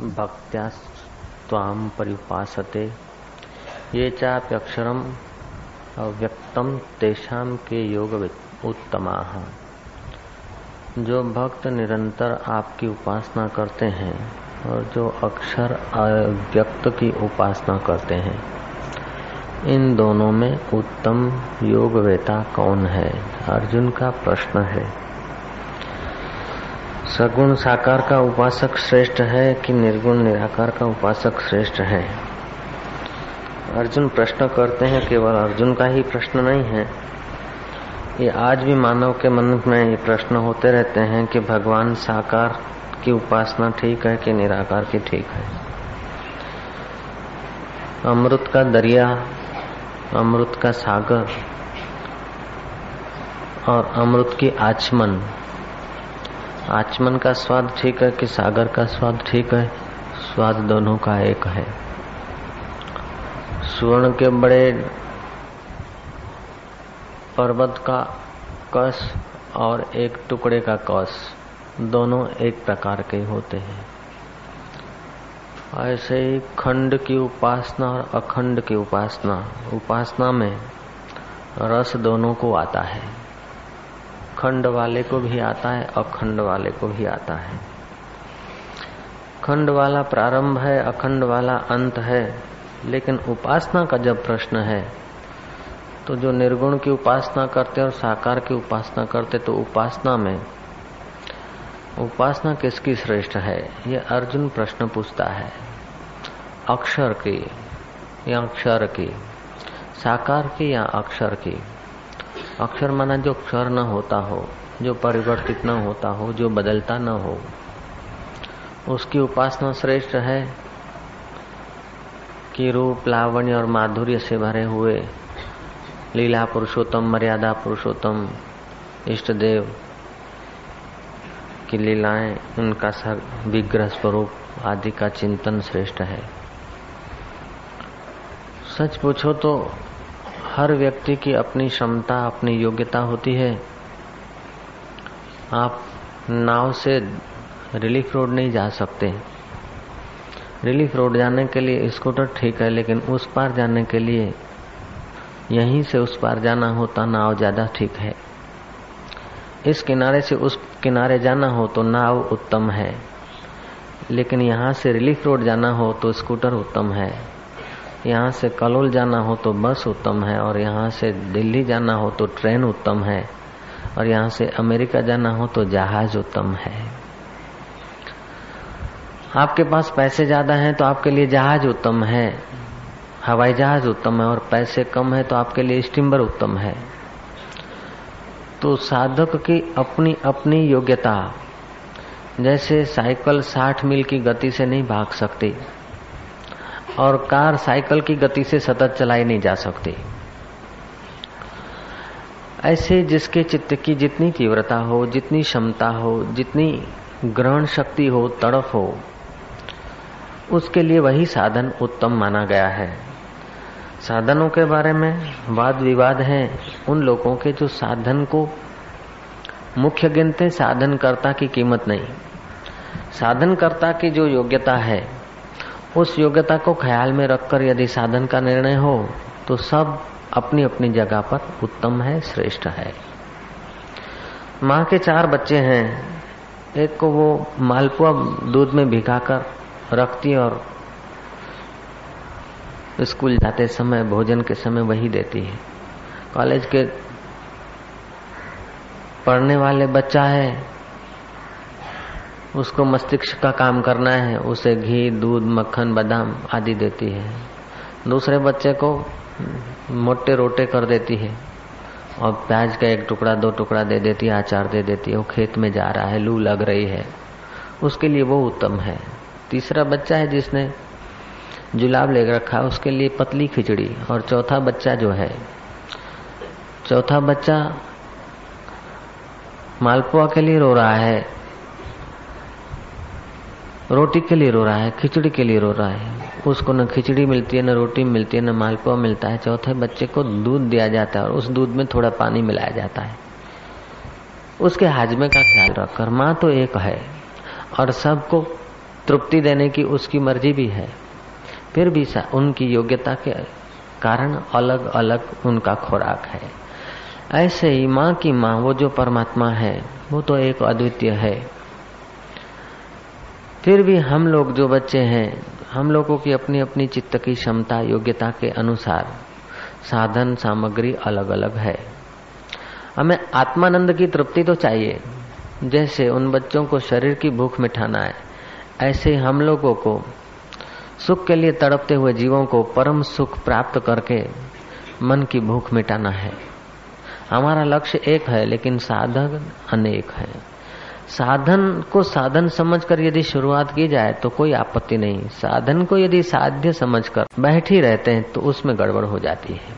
भक्त्या त्वाम परिपासते। ये चाप्यक्षरम अव्यक्तम तेषाम के योग उत्तमा। जो भक्त निरंतर आपकी उपासना करते हैं और जो अक्षर अव्यक्त की उपासना करते हैं, इन दोनों में उत्तम योगवेता कौन है? अर्जुन का प्रश्न है। सगुण साकार का उपासक श्रेष्ठ है कि निर्गुण निराकार का उपासक श्रेष्ठ है? अर्जुन प्रश्न करते हैं, केवल अर्जुन का ही प्रश्न नहीं है। ये आज भी मानव के मन में ये प्रश्न होते रहते हैं कि भगवान साकार की उपासना ठीक है कि निराकार की ठीक है? अमृत का दरिया, अमृत का सागर और अमृत की आचमन। आचमन का स्वाद ठीक है कि सागर का स्वाद ठीक है? स्वाद दोनों का एक है। स्वर्ण के बड़े पर्वत का कस और एक टुकड़े का कस दोनों एक प्रकार के होते हैं। ऐसे ही खंड की उपासना और अखंड की उपासना। उपासना में रस दोनों को आता है। खंड वाले को भी आता है, अखंड वाले को भी आता है। खंड वाला प्रारंभ है, अखंड वाला अंत है। लेकिन उपासना का जब प्रश्न है तो जो निर्गुण की उपासना करते और साकार की उपासना करते तो उपासना में, उपासना किसकी श्रेष्ठ है? ये अर्जुन प्रश्न पूछता है। अक्षर की या अक्षर की, साकार की या अक्षर की? अक्षर माना जो क्षर न होता हो, जो परिवर्तित न होता हो, जो बदलता न हो। उसकी उपासना श्रेष्ठ है कि रूप, लावण्य और माधुर्य से भरे हुए लीला पुरुषोत्तम, मर्यादा पुरुषोत्तम इष्ट देव की लीलाएँ, उनका विग्रह स्वरूप आदि का चिंतन श्रेष्ठ है। सच पूछो तो हर व्यक्ति की अपनी क्षमता, अपनी योग्यता होती है। आप नाव से रिलीफ रोड नहीं जा सकते। रिलीफ रोड जाने के लिए स्कूटर ठीक है, लेकिन उस पार जाने के लिए यहीं से उस पार जाना होता नाव ज़्यादा ठीक है। इस किनारे से उस किनारे जाना हो तो नाव उत्तम है। लेकिन यहाँ से रिलीफ रोड जाना हो तो स्कूटर उत्तम है। यहाँ से कलोल जाना हो तो बस उत्तम है, और यहाँ से दिल्ली जाना हो तो ट्रेन उत्तम है, और यहाँ से अमेरिका जाना हो तो जहाज़ उत्तम है। आपके पास पैसे ज़्यादा हैं तो आपके लिए जहाज़ उत्तम है, हवाई जहाज़ उत्तम है, और पैसे कम है तो आपके लिए स्टीमर उत्तम है। तो साधक की अपनी अपनी योग्यता, जैसे साइकिल 60 मील की गति से नहीं भाग सकती और कार साइकिल की गति से सतत चलाई नहीं जा सकती। ऐसे जिसके चित्त की जितनी तीव्रता हो, जितनी क्षमता हो, जितनी ग्रहण शक्ति हो तड़फ हो, उसके लिए वही साधन उत्तम माना गया है। साधनों के बारे में वाद विवाद है। उन लोगों के जो साधन को मुख्य गिनते साधनकर्ता की कीमत नहीं। साधनकर्ता की जो योग्यता है उस योग्यता को ख्याल में रखकर यदि साधन का निर्णय हो तो सब अपनी अपनी जगह पर उत्तम है, श्रेष्ठ है। माँ के चार बच्चे हैं। एक को वो मालपुआ दूध में भिगाकर रखती और स्कूल जाते समय, भोजन के समय वही देती है। कॉलेज के पढ़ने वाले बच्चा है उसको मस्तिष्क का काम करना है, उसे घी, दूध, मक्खन, बादाम आदि देती है। दूसरे बच्चे को मोटे रोटे कर देती है और प्याज का एक टुकड़ा, दो टुकड़ा दे देती है, अचार दे देती है, वो खेत में जा रहा है, लू लग रही है। उसके लिए वो उत्तम है। तीसरा बच्चा है जिसने जुलाब ले रखा है, उसके लिए पतली खिचड़ी। और चौथा बच्चा जो है, चौथा बच्चा मालपुआ के लिए रो रहा है। रोटी के लिए रो रहा है, खिचड़ी के लिए रो रहा है। उसको न खिचड़ी मिलती है, न रोटी मिलती है, न मालपुआ मिलता है। चौथे बच्चे को दूध दिया जाता है और उस दूध में थोड़ा पानी मिलाया जाता है। उसके हाजमे का ख्याल रखकर, माँ तो एक है और सबको तृप्ति देने की उसकी मर्ज़ी भी है। फिर भी उनकी योग्यता के कारण अलग अलग उनका खुराक है। ऐसे ही माँ की माँ, वो जो परमात्मा है, वो तो एक अद्वितीय है। फिर भी हम लोग जो बच्चे हैं, हम लोगों की अपनी अपनी चित्त की क्षमता, योग्यता के अनुसार साधन, सामग्री अलग अलग है। हमें आत्मानंद की तृप्ति तो चाहिए। जैसे उन बच्चों को शरीर की भूख मिठाना है, ऐसे हम लोगों को सुख के लिए तड़पते हुए जीवों को परम सुख प्राप्त करके मन की भूख मिटाना है। हमारा लक्ष्य एक है, लेकिन साधक अनेक है। साधन को साधन समझकर यदि शुरुआत की जाए तो कोई आपत्ति नहीं। साधन को यदि साध्य समझकर बैठ ही रहते हैं तो उसमें गड़बड़ हो जाती है।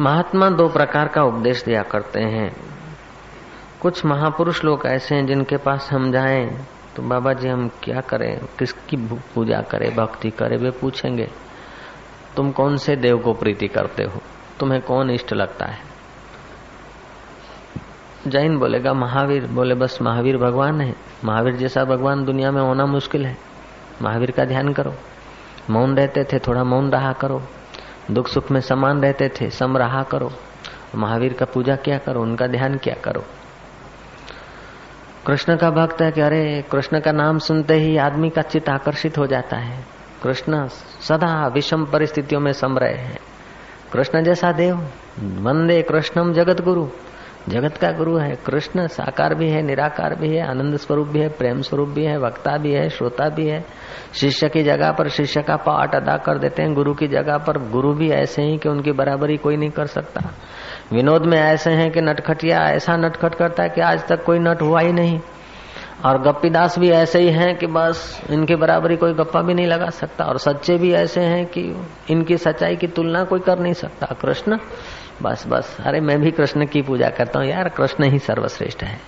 महात्मा दो प्रकार का उपदेश दिया करते हैं। कुछ महापुरुष लोग ऐसे हैं जिनके पास हम जाएँ तो बाबा जी हम क्या करें? किसकी पूजा करें, भक्ति करें? वे पूछेंगे, तुम कौन से देव को प्रीति करते हो? तुम्हें कौन इष्ट लगता है? जैन बोलेगा, महावीर, बोले बस महावीर भगवान है। महावीर जैसा भगवान दुनिया में होना मुश्किल है। महावीर का ध्यान करो। मौन रहते थे, थोड़ा मौन रहा करो। दुख सुख में समान रहते थे, सम रहा करो। महावीर का पूजा क्या करो, उनका ध्यान क्या करो? कृष्ण का भक्त है कि अरे, कृष्ण का नाम सुनते ही आदमी का चित्त आकर्षित हो जाता है। कृष्ण सदा विषम परिस्थितियों में सम रहे हैं। कृष्ण जैसा देव, वंदे कृष्णम जगत गुरु जगत का गुरु है, कृष्ण साकार भी है, निराकार भी है, आनंद स्वरूप भी है, प्रेम स्वरूप भी है, वक्ता भी है, श्रोता भी है। शिष्य की जगह पर शिष्य का पाठ अदा कर देते हैं, गुरु की जगह पर गुरु भी ऐसे ही कि उनकी बराबरी कोई नहीं कर सकता। विनोद में ऐसे हैं कि नटखटिया, ऐसा नटखट करता है कि आज तक कोई नट हुआ ही नहीं। और गप्पीदास भी ऐसे ही हैं कि बस इनकी बराबरी कोई गप्पा भी नहीं लगा सकता। और सच्चे भी ऐसे हैं कि इनकी सच्चाई की तुलना कोई कर नहीं सकता। कृष्ण बस बस। अरे, मैं भी कृष्ण की पूजा करता हूँ। यार, कृष्ण ही सर्वश्रेष्ठ है।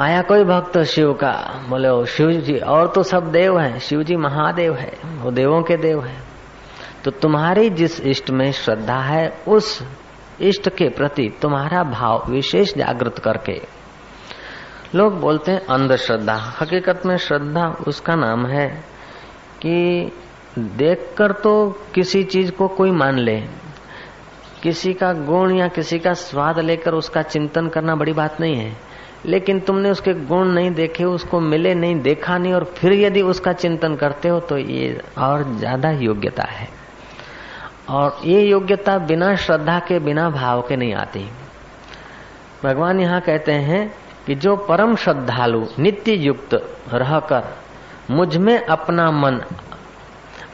आया कोई भक्त शिव का? बोले, ओ, शिव जी, और तो सब देव हैं। शिव जी महादेव है। वो देवों के देव है। तो तुम्हारी जिस इष्ट में श्रद्धा है, उस इष्ट के प्रति तुम्हारा भाव विशेष जागृत करके। लोग बोलते हैं, अंधश्रद्धा। हकीकत में श्रद्धा उसका नाम है कि देखकर तो किसी चीज़ को कोई मान ले। किसी का गुण या किसी का स्वाद लेकर उसका चिंतन करना बड़ी बात नहीं है। लेकिन तुमने उसके गुण नहीं देखे, उसको मिले नहीं, देखा नहीं, और फिर यदि उसका चिंतन करते हो तो ये और ज़्यादा योग्यता है। और ये योग्यता बिना श्रद्धा के, बिना भाव के नहीं आती। भगवान यहाँ कहते हैं कि जो परम श्रद्धालु, नित्य युक्त रहकर मुझमें अपना मन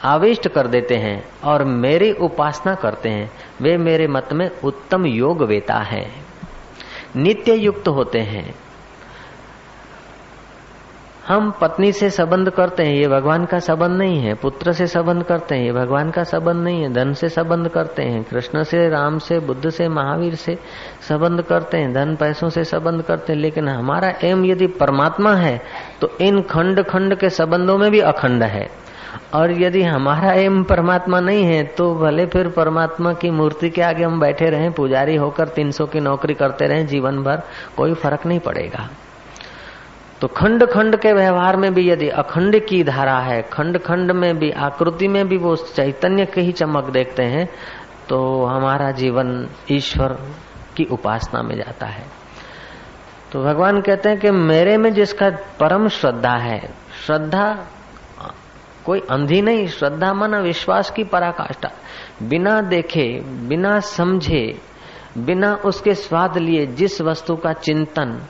आविष्ट कर देते हैं और मेरी उपासना करते हैं वे मेरे मत में उत्तम योग वेता है। नित्य युक्त होते हैं। हम पत्नी से संबंध करते हैं, ये भगवान का संबंध नहीं है। पुत्र से संबंध करते हैं, ये भगवान का संबंध नहीं है। धन से संबंध करते हैं, कृष्ण से, राम से, बुद्ध से, महावीर से संबंध करते हैं, धन पैसों से संबंध करते हैं। लेकिन हमारा एम यदि परमात्मा है तो इन खंड खंड के संबंधों में भी अखंड है। और यदि हमारा एम परमात्मा नहीं है तो भले फिर परमात्मा की मूर्ति के आगे हम बैठे रहें, पुजारी होकर तीन सौ की नौकरी करते रहें, जीवन भर, कोई फ़र्क नहीं पड़ेगा। तो खंड खंड के व्यवहार में भी यदि अखंड की धारा है खंड खंड में भी, आकृति में भी वो चैतन्य की ही चमक देखते हैं तो हमारा जीवन ईश्वर की उपासना में जाता है। तो भगवान कहते हैं कि मेरे में जिसका परम श्रद्धा है, श्रद्धा कोई अंधी नहीं, श्रद्धा, मन, विश्वास की पराकाष्ठा। बिना देखे, बिना समझे, बिना उसके स्वाद लिए जिस वस्तु का चिंतन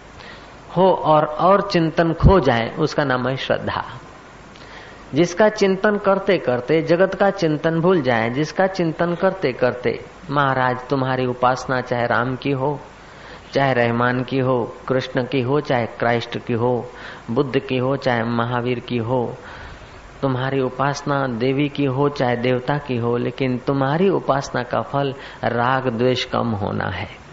हो और और चिंतन खो जाए, उसका नाम है श्रद्धा। जिसका चिंतन करते करते, जगत का चिंतन भूल जाए, जिसका चिंतन करते करते, महाराज तुम्हारी उपासना चाहे राम की हो, चाहे रहमान की हो, कृष्ण की हो, चाहे क्राइस्ट की हो, बुद्ध की हो, चाहे महावीर की हो तुम्हारी उपासना देवी की हो चाहे देवता की हो, लेकिन तुम्हारी उपासना का फल राग द्वेष कम होना है।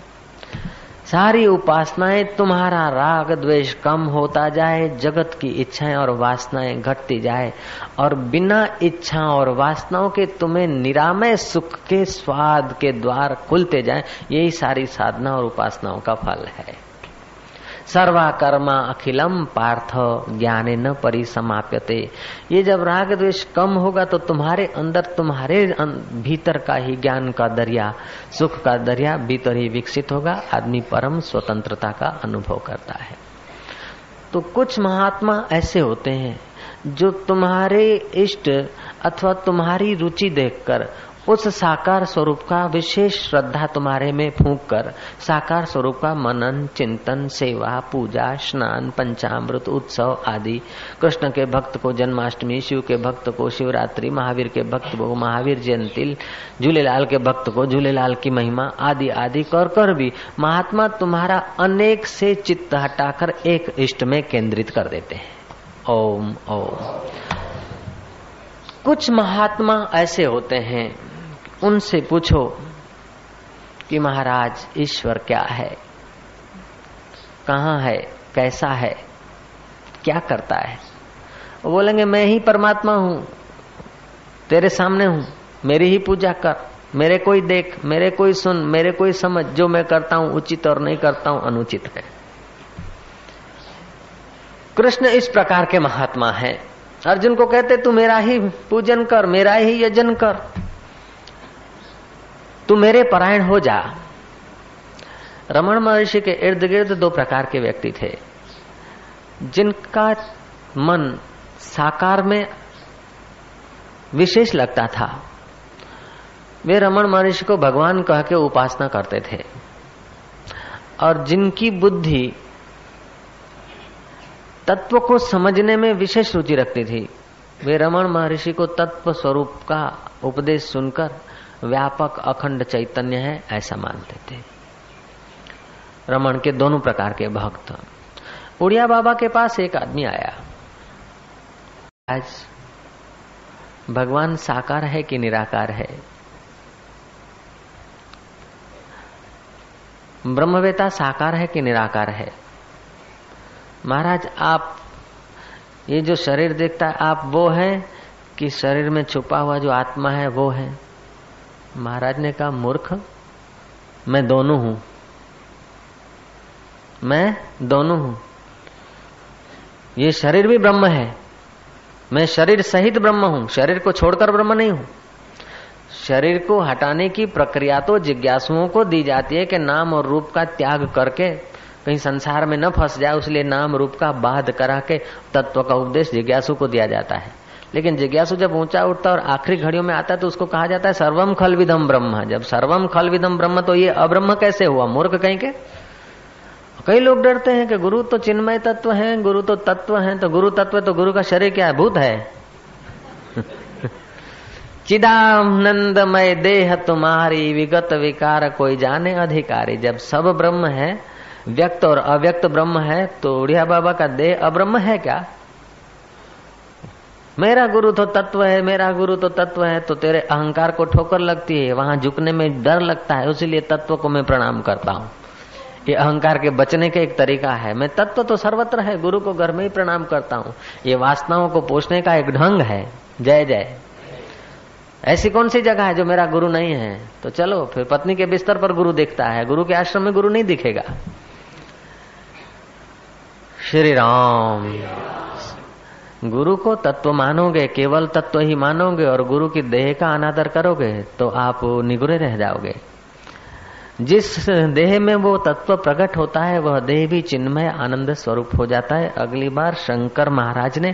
सारी उपासनाएँ तुम्हारा राग द्वेष कम होता जाए, जगत की इच्छाएँ और वासनाएँ घटती जाए, और बिना इच्छा और वासनाओं के तुम्हें निरामय सुख के स्वाद के द्वार खुलते जाए, यही सारी साधना और उपासनाओं का फल है। सर्वा कर्मा अखिलम पार्थ ज्ञाने न परिसमाप्यते। ये जब राग द्वेष कम होगा तो तुम्हारे अंदर तुम्हारे भीतर का ही ज्ञान का दरिया, सुख का दरिया भीतर ही विकसित होगा। आदमी परम स्वतंत्रता का अनुभव करता है। तो कुछ महात्मा ऐसे होते हैं जो तुम्हारे इष्ट अथवा तुम्हारी रुचि देखकर उस साकार स्वरूप का विशेष श्रद्धा तुम्हारे में फूक कर, साकार स्वरूप का मनन, चिंतन, सेवा, पूजा, स्नान, पंचामृत, उत्सव आदि, कृष्ण के भक्त को जन्माष्टमी, शिव के भक्त को शिवरात्रि, महावीर के भक्त को महावीर जयंती, झूलेलाल के भक्त को झूलेलाल की महिमा आदि आदि कर कर भी महात्मा तुम्हारा अनेक से चित्त हटाकर एक इष्ट में केंद्रित कर देते हैं। ओम ओम। कुछ महात्मा ऐसे होते हैं उनसे पूछो कि महाराज, ईश्वर क्या है? कहाँ है? कैसा है? क्या करता है? वो बोलेंगे, मैं ही परमात्मा हूँ, तेरे सामने हूँ, मेरी ही पूजा कर, मेरे कोई देख, मेरे कोई सुन, मेरे कोई समझ, जो मैं करता हूँ उचित और नहीं करता हूँ, अनुचित है। कृष्ण इस प्रकार के महात्मा है। अर्जुन को कहते, तू मेरा ही पूजन कर, मेरा ही यजन कर। तू मेरे परायण हो जा। रमण महर्षि के इर्द गिर्द दो प्रकार के व्यक्ति थे। जिनका मन साकार में विशेष लगता था। वे रमण महर्षि को भगवान कह के उपासना करते थे। और जिनकी बुद्धि तत्व को समझने में विशेष रुचि रखती थी, वे रमण महर्षि को तत्व स्वरूप का उपदेश सुनकर व्यापक अखंड चैतन्य है, ऐसा मानते थे। रमन के दोनों प्रकार के भक्त। उड़िया बाबा के पास एक आदमी आया। आज भगवान साकार है कि निराकार है? ब्रह्मवेता साकार है कि निराकार है? महाराज, आप, ये जो शरीर देखता है, आप वो है कि शरीर में छुपा हुआ जो आत्मा है, वो है। महाराज ने कहा, मूर्ख, मैं दोनों हूँ। मैं दोनों हूँ। ये शरीर भी ब्रह्म है। मैं शरीर सहित ब्रह्म हूँ। शरीर को छोड़कर ब्रह्म नहीं हूँ। शरीर को हटाने की प्रक्रिया तो जिज्ञासुओं को दी जाती है कि नाम और रूप का त्याग करके कहीं संसार में न फंस जाए, उसलिए नाम रूप का बाध करा के तत्व का उपदेश जिज्ञासु को दिया जाता है। लेकिन जिज्ञासु जब ऊँचा उठता और आखिरी घड़ियों में आता है तो उसको कहा जाता है, सर्वम खल विदम ब्रह्म। जब सर्वम खल विदम ब्रह्म तो ये अब्रह्म कैसे हुआ? मूर्ख कहीं के? कई लोग डरते हैं कि गुरु तो चिन्मय तत्व है, गुरु तो तत्व है तो गुरु तत्व तो गुरु का शरीर क्या है? भूत है। चिदानंदमय देह तुम्हारी विगत विकार, कोई जाने अधिकारी। जब सब ब्रह्म है, व्यक्त और अव्यक्त ब्रह्म है तो उड़िया बाबा का देह अब्रह्म है क्या? मेरा गुरु तो तत्व है, मेरा गुरु तो तत्व है तो तेरे अहंकार को ठोकर लगती है, वहाँ झुकने में डर लगता है, उसीलिए तत्व को मैं प्रणाम करता हूँ। ये अहंकार के बचने का एक तरीका है। मैं तत्व तो सर्वत्र है, गुरु को घर में ही प्रणाम करता हूँ। ये वासनाओं को पोषने का एक ढंग है। जय जय। ऐसी कौन सी जगह है जो मेरा गुरु नहीं है? तो चलो, फिर पत्नी के बिस्तर पर गुरु दिखता है। गुरु के आश्रम में गुरु नहीं दिखेगा। श्री राम। गुरु को तत्व मानोगे, केवल तत्व ही मानोगे और गुरु की देह का अनादर करोगे तो आप निगुरे रह जाओगे। जिस देह में वो तत्व प्रकट होता है, वह देह भी चिन्मय आनंद स्वरूप हो जाता है। अगली बार शंकर महाराज ने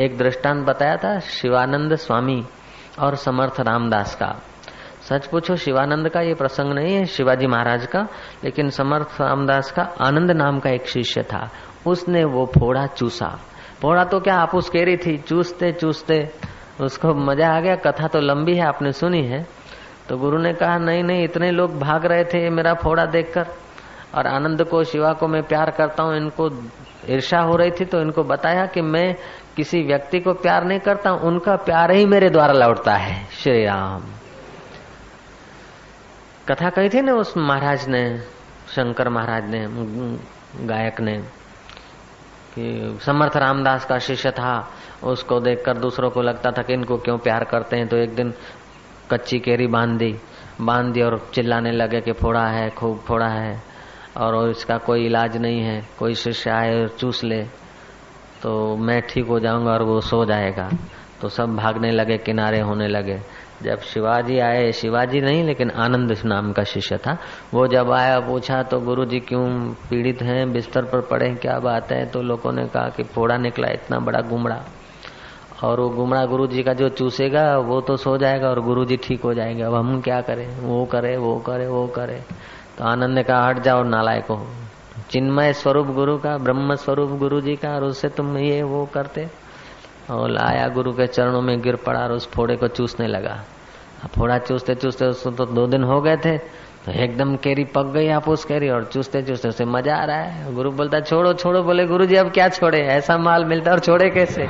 एक दृष्टांत बताया था, शिवानंद स्वामी और समर्थ रामदास का। सच पूछो, शिवानंद का ये प्रसंग नहीं है, शिवाजी महाराज का, लेकिन समर्थ रामदास का आनंद नाम का एक शिष्य था। उसने वो फोड़ा चूसा। फोड़ा तो क्या आपूस केरी थी? चूसते चूसते। उसको मज़ा आ गया। कथा तो लंबी है, आपने सुनी है। तो गुरु ने कहा, नहीं नहीं, इतने लोग भाग रहे थे मेरा फोड़ा देखकर। और आनंद को, शिवा को मैं प्यार करता हूँ, इनको ईर्षा हो रही थी तो इनको बताया कि मैं किसी व्यक्ति को प्यार नहीं करता हूँ, उनका प्यार ही मेरे द्वारा लौटता है। श्री राम। कथा कही थी ना उस महाराज ने, शंकर महाराज ने, गायक ने? कि समर्थ रामदास का शिष्य था, उसको देखकर दूसरों को लगता था कि इनको क्यों प्यार करते हैं तो एक दिन कच्ची केरी बाँध दी बाँध दी और चिल्लाने लगे कि फोड़ा है, खूब फोड़ा है, और इसका कोई इलाज नहीं है, कोई शिष्य आए और चूस ले तो मैं ठीक हो जाऊँगा और वो सो जाएगा। तो सब भागने लगे, किनारे होने लगे। जब शिवाजी आए, शिवाजी नहीं, लेकिन आनंद नाम का शिष्य था। वो जब आया, पूछा तो गुरु जी क्यों पीड़ित हैं? बिस्तर पर पड़े क्या बात है? तो लोगों ने कहा कि फोड़ा निकला, इतना बड़ा गुमड़ा। और वो गुमड़ा गुरु जी का जो चूसेगा, वो तो सो जाएगा और गुरु जी ठीक हो जाएँगे। अब हम क्या करें? वो करे वो करे वो करे। तो आनंद ने कहा, हट जाओ नालायको चिन्मय स्वरूप गुरु का, ब्रह्म स्वरूप गुरु जी का, और उससे तुम ये, वो करते। और लाया गुरु के चरणों में गिर पड़ा और उस फोड़े को चूसने लगा। फोड़ा चूसते चूसते उसको तो दो दिन हो गए थे तो एकदम केरी पक गई आप उस केरी और चूसते चूसते उसे मज़ा आ रहा है। गुरु बोलता, छोड़ो छोड़ो। बोले गुरु जी अब क्या छोड़े? ऐसा माल मिलता और छोड़े कैसे?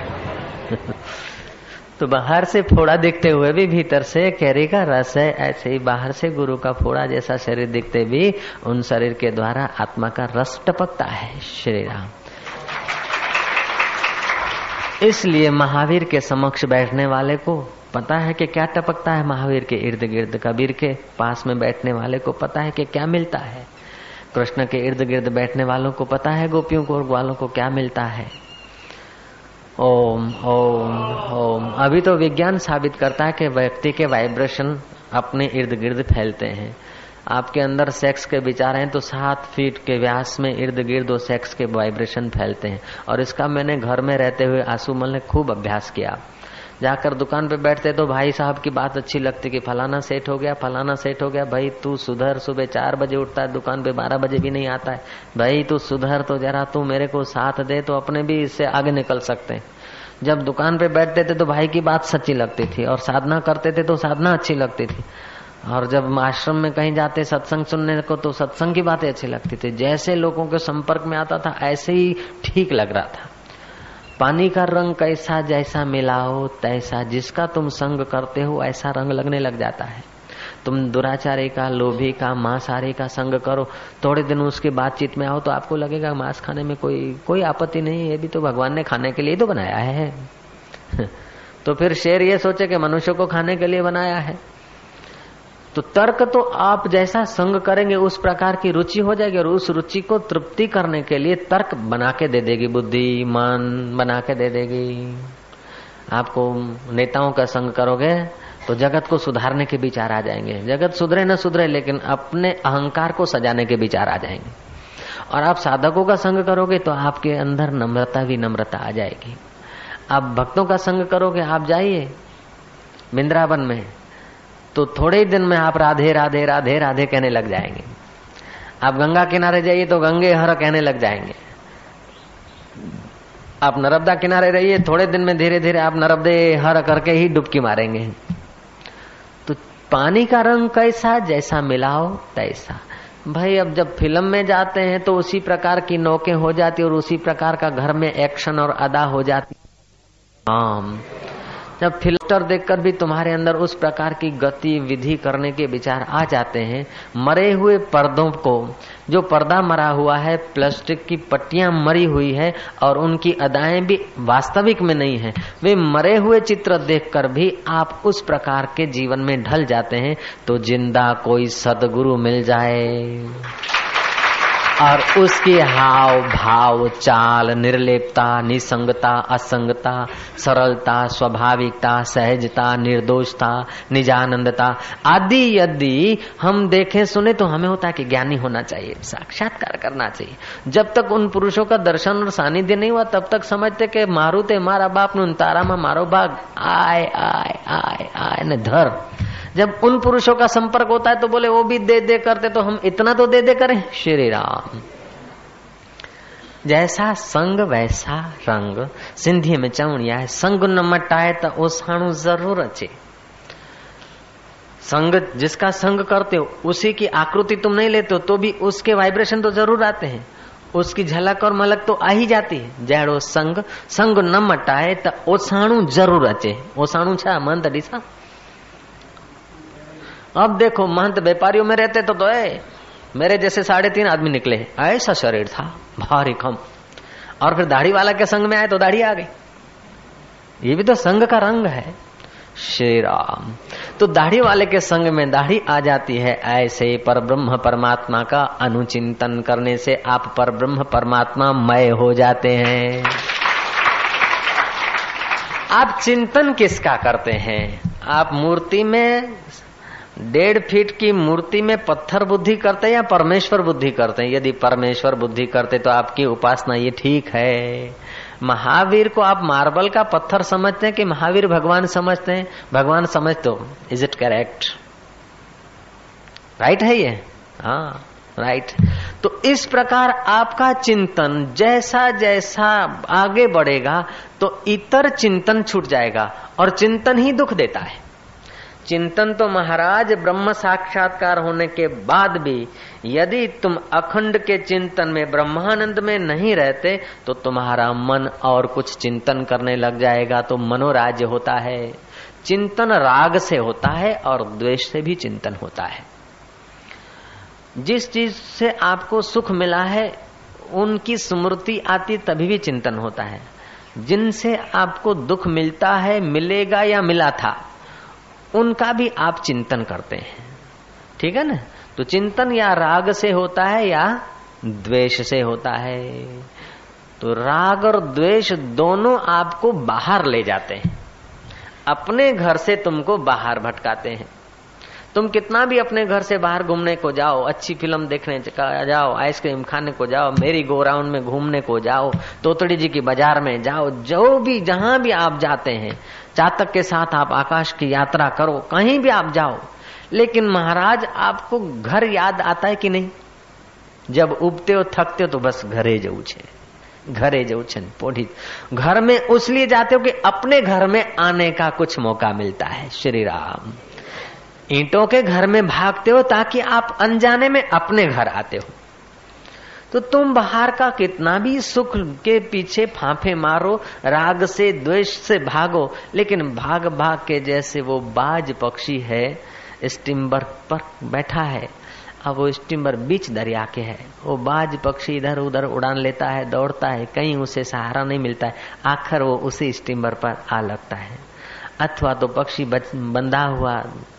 तो बाहर से फोड़ा दिखते हुए भी भीतर से कैरी का रस है। ऐसे ही बाहर से गुरु का फोड़ा जैसा शरीर दिखते भी उन शरीर के द्वारा आत्मा का रस टपकता है। श्री राम। इसलिए महावीर के समक्ष बैठने वाले को पता है कि क्या टपकता है महावीर के इर्द गिर्द कबीर के पास में बैठने वाले को पता है कि क्या मिलता है। कृष्ण के इर्द गिर्द बैठने वालों को पता है, गोपियों को और ग्वालों को क्या मिलता है। ओम ओम ओम। अभी तो विज्ञान साबित करता है कि व्यक्ति के वाइब्रेशन अपने इर्द गिर्द फैलते हैं। आपके अंदर सेक्स के विचार हैं तो सात फीट के व्यास में इर्द गिर्द वो सेक्स के वाइब्रेशन फैलते हैं। और इसका मैंने घर में रहते हुए आंसूमल ने खूब अभ्यास किया। जाकर दुकान पे बैठते तो भाई साहब की बात अच्छी लगती कि फलाना सेट हो गया, फलाना सेट हो गया, भाई तू सुधर, सुबह चार बजे उठता है, दुकान पे बारह बजे भी नहीं आता है। भाई तू सुधर तो जरा, तू मेरे को साथ दे तो अपने भी इससे आगे निकल सकते हैं। जब दुकान पे बैठते थे तो भाई की बात सच्ची लगती थी और साधना करते थे तो साधना अच्छी लगती थी। और जब आश्रम में कहीं जाते, सत्संग सुनने को तो सत्संग की बातें अच्छी लगती थी। जैसे लोगों के संपर्क में आता था, ऐसे ही ठीक लग रहा था। पानी का रंग कैसा जैसा मिलाओ, तैसा जिसका तुम संग करते हो, ऐसा रंग लगने लग जाता है। तुम दुराचारी का, लोभी का, मांसाहारी का संग करो, थोड़े दिन उसके बातचीत में आओ तो आपको लगेगा, मांस खाने में कोई कोई आपत्ति नहीं है भी तो भगवान ने खाने के लिए तो बनाया है। तो फिर शेर ये सोचे कि मनुष्य को खाने के लिए बनाया है। तो तर्क तो आप जैसा संग करेंगे, उस प्रकार की रुचि हो जाएगी और उस रुचि को तृप्ति करने के लिए तर्क बना के दे देगी बुद्धि मन बना के दे देगी। आपको नेताओं का संग करोगे तो जगत को सुधारने के विचार आ जाएँगे। जगत सुधरे न सुधरे, लेकिन अपने अहंकार को सजाने के विचार आ जाएँगे। और आप साधकों का संग करोगे तो आपके अंदर नम्रता भी नम्रता आ जाएगी। आप भक्तों का संग करोगे, आप जाइए, वृंदावन में तो थोड़े ही दिन में आप राधे राधे राधे राधे कहने लग जाएँगे। आप गंगा किनारे जाइए तो गंगे हर कहने लग जाएँगे। आप नर्मदा किनारे रहिए, थोड़े दिन में धीरे धीरे आप नर्मदे हर करके ही डुबकी मारेंगे। तो पानी का रंग कैसा, जैसा मिलाओ, तैसा। भाई, अब जब फ़िल्म में जाते हैं तो उसी प्रकार की नौके हो जाती और उसी प्रकार का घर में एक्शन और अदा हो जाती जब फ़िल्टर देखकर भी तुम्हारे अंदर उस प्रकार की गति विधि करने के विचार आ जाते हैं, मरे हुए पर्दों को, जो पर्दा मरा हुआ है प्लास्टिक की पट्टियाँ मरी हुई है और उनकी अदाएँ भी वास्तविक में नहीं है, वे मरे हुए चित्र देखकर भी आप उस प्रकार के जीवन में ढल जाते हैं तो ज़िंदा कोई सदगुरु मिल जाए। और उसकी हाव भाव चाल निर्लेपता निसंगता, असंगता, सरलता, स्वाभाविकता, सहजता, निर्दोषता, निजानंदता आदि यदि हम देखें, सुने तो हमें होता है कि ज्ञानी होना चाहिए, साक्षात्कार करना चाहिए। जब तक उन पुरुषों का दर्शन और सानिध्य नहीं हुआ, तब तक समझते कि मारू ते मारा बाप नु तारा में मारो भाग आय आय आय आय ने धर। जब उन पुरुषों का संपर्क होता है तो बोले, वो भी दे दे करते तो हम इतना तो दे दे करें। श्री राम जैसा संग, वैसा रंग। सिंधी में चवणिया है, संग न मटाए तो ओसाणु ज़रूर अचे संग, जिसका संग करते हो, उसी की आकृति तुम नहीं लेते हो तो भी उसके वाइब्रेशन तो ज़रूर आते हैं। उसकी झलक और मलक तो आ ही जाती है। जैड़ो संग संग न मटाए तो ओसाणु ज़रूर अचे ओसाणु छा मंत ॾिसा अब देखो, महंत व्यापारियों में रहते तो तो है मेरे जैसे साढ़े तीन आदमी निकले। ऐसा शरीर था, भारी कम। और फिर दाढ़ी वाला के संग में आए तो दाढ़ी आ गई। ये भी तो संग का रंग है। श्री राम। तो दाढ़ी वाले के संग में दाढ़ी आ जाती है। ऐसे पर ब्रह्म परमात्मा का अनुचिंतन करने से आप पर ब्रह्म परमात्मा मय हो जाते हैं। आप चिंतन किसका करते हैं? आप मूर्ति में डेढ़ फीट की मूर्ति में पत्थर बुद्धि करते हैं या परमेश्वर बुद्धि करते हैं? यदि परमेश्वर बुद्धि करते तो आपकी उपासना ये ठीक है। महावीर को आप मार्बल का पत्थर समझते हैं कि महावीर भगवान समझते हैं? भगवान समझते हो इज़ इट करेक्ट राइट है ये? हाँ राइट तो इस प्रकार आपका चिंतन जैसा जैसा आगे बढ़ेगा तो इतर चिंतन छूट जाएगा और चिंतन ही दुख देता है। चिंतन तो महाराज ब्रह्म साक्षात्कार होने के बाद भी, यदि तुम अखंड के चिंतन में ब्रह्मानंद में नहीं रहते तो तुम्हारा मन और कुछ चिंतन करने लग जाएगा तो मनोराज्य होता है। चिंतन राग से होता है और द्वेष से भी चिंतन होता है। जिस चीज़ से आपको सुख मिला है, उनकी स्मृति आती तभी भी चिंतन होता है। जिनसे आपको दुख मिलता है, मिलेगा या मिला था उनका भी आप चिंतन करते हैं। ठीक है ना? तो चिंतन या राग से होता है या द्वेष से होता है। तो राग और द्वेष दोनों आपको बाहर ले जाते हैं। अपने घर से तुमको बाहर भटकाते हैं। तुम कितना भी अपने घर से बाहर घूमने को जाओ, अच्छी फ़िल्म देखने जाओ, आइसक्रीम खाने को जाओ, मेरी गोराउंड में घूमने को जाओ, तोतड़ी जी की बाज़ार में जाओ, जो भी, जहाँ भी आप जाते हैं चातक के साथ आप आकाश की यात्रा करो, कहीं भी आप जाओ। लेकिन महाराज, आपको घर याद आता है कि नहीं? जब उबते हो थकते हो तो बस घरे जाऊ छे। घरे जाऊ छे, पोढ़ी। घर में उस उसलिए जाते हो कि अपने घर में आने का कुछ मौका मिलता है। श्री राम। ईंटों के घर में भागते हो ताकि आप अनजाने में अपने घर आते हो। तो तुम बाहर का कितना भी सुख के पीछे फांफे मारो, राग से, द्वेष से भागो, लेकिन भाग भाग के जैसे वो बाज पक्षी है, स्टिम्बर पर बैठा है। अब वो स्टिम्बर बीच दरिया के है। वो बाज पक्षी इधर उधर उड़ान लेता है, दौड़ता है, कहीं उसे सहारा नहीं मिलता है। आखिर वो उसी स्टिम्बर पर आ लगता है। अथवा तो पक्षी बंधा हुआ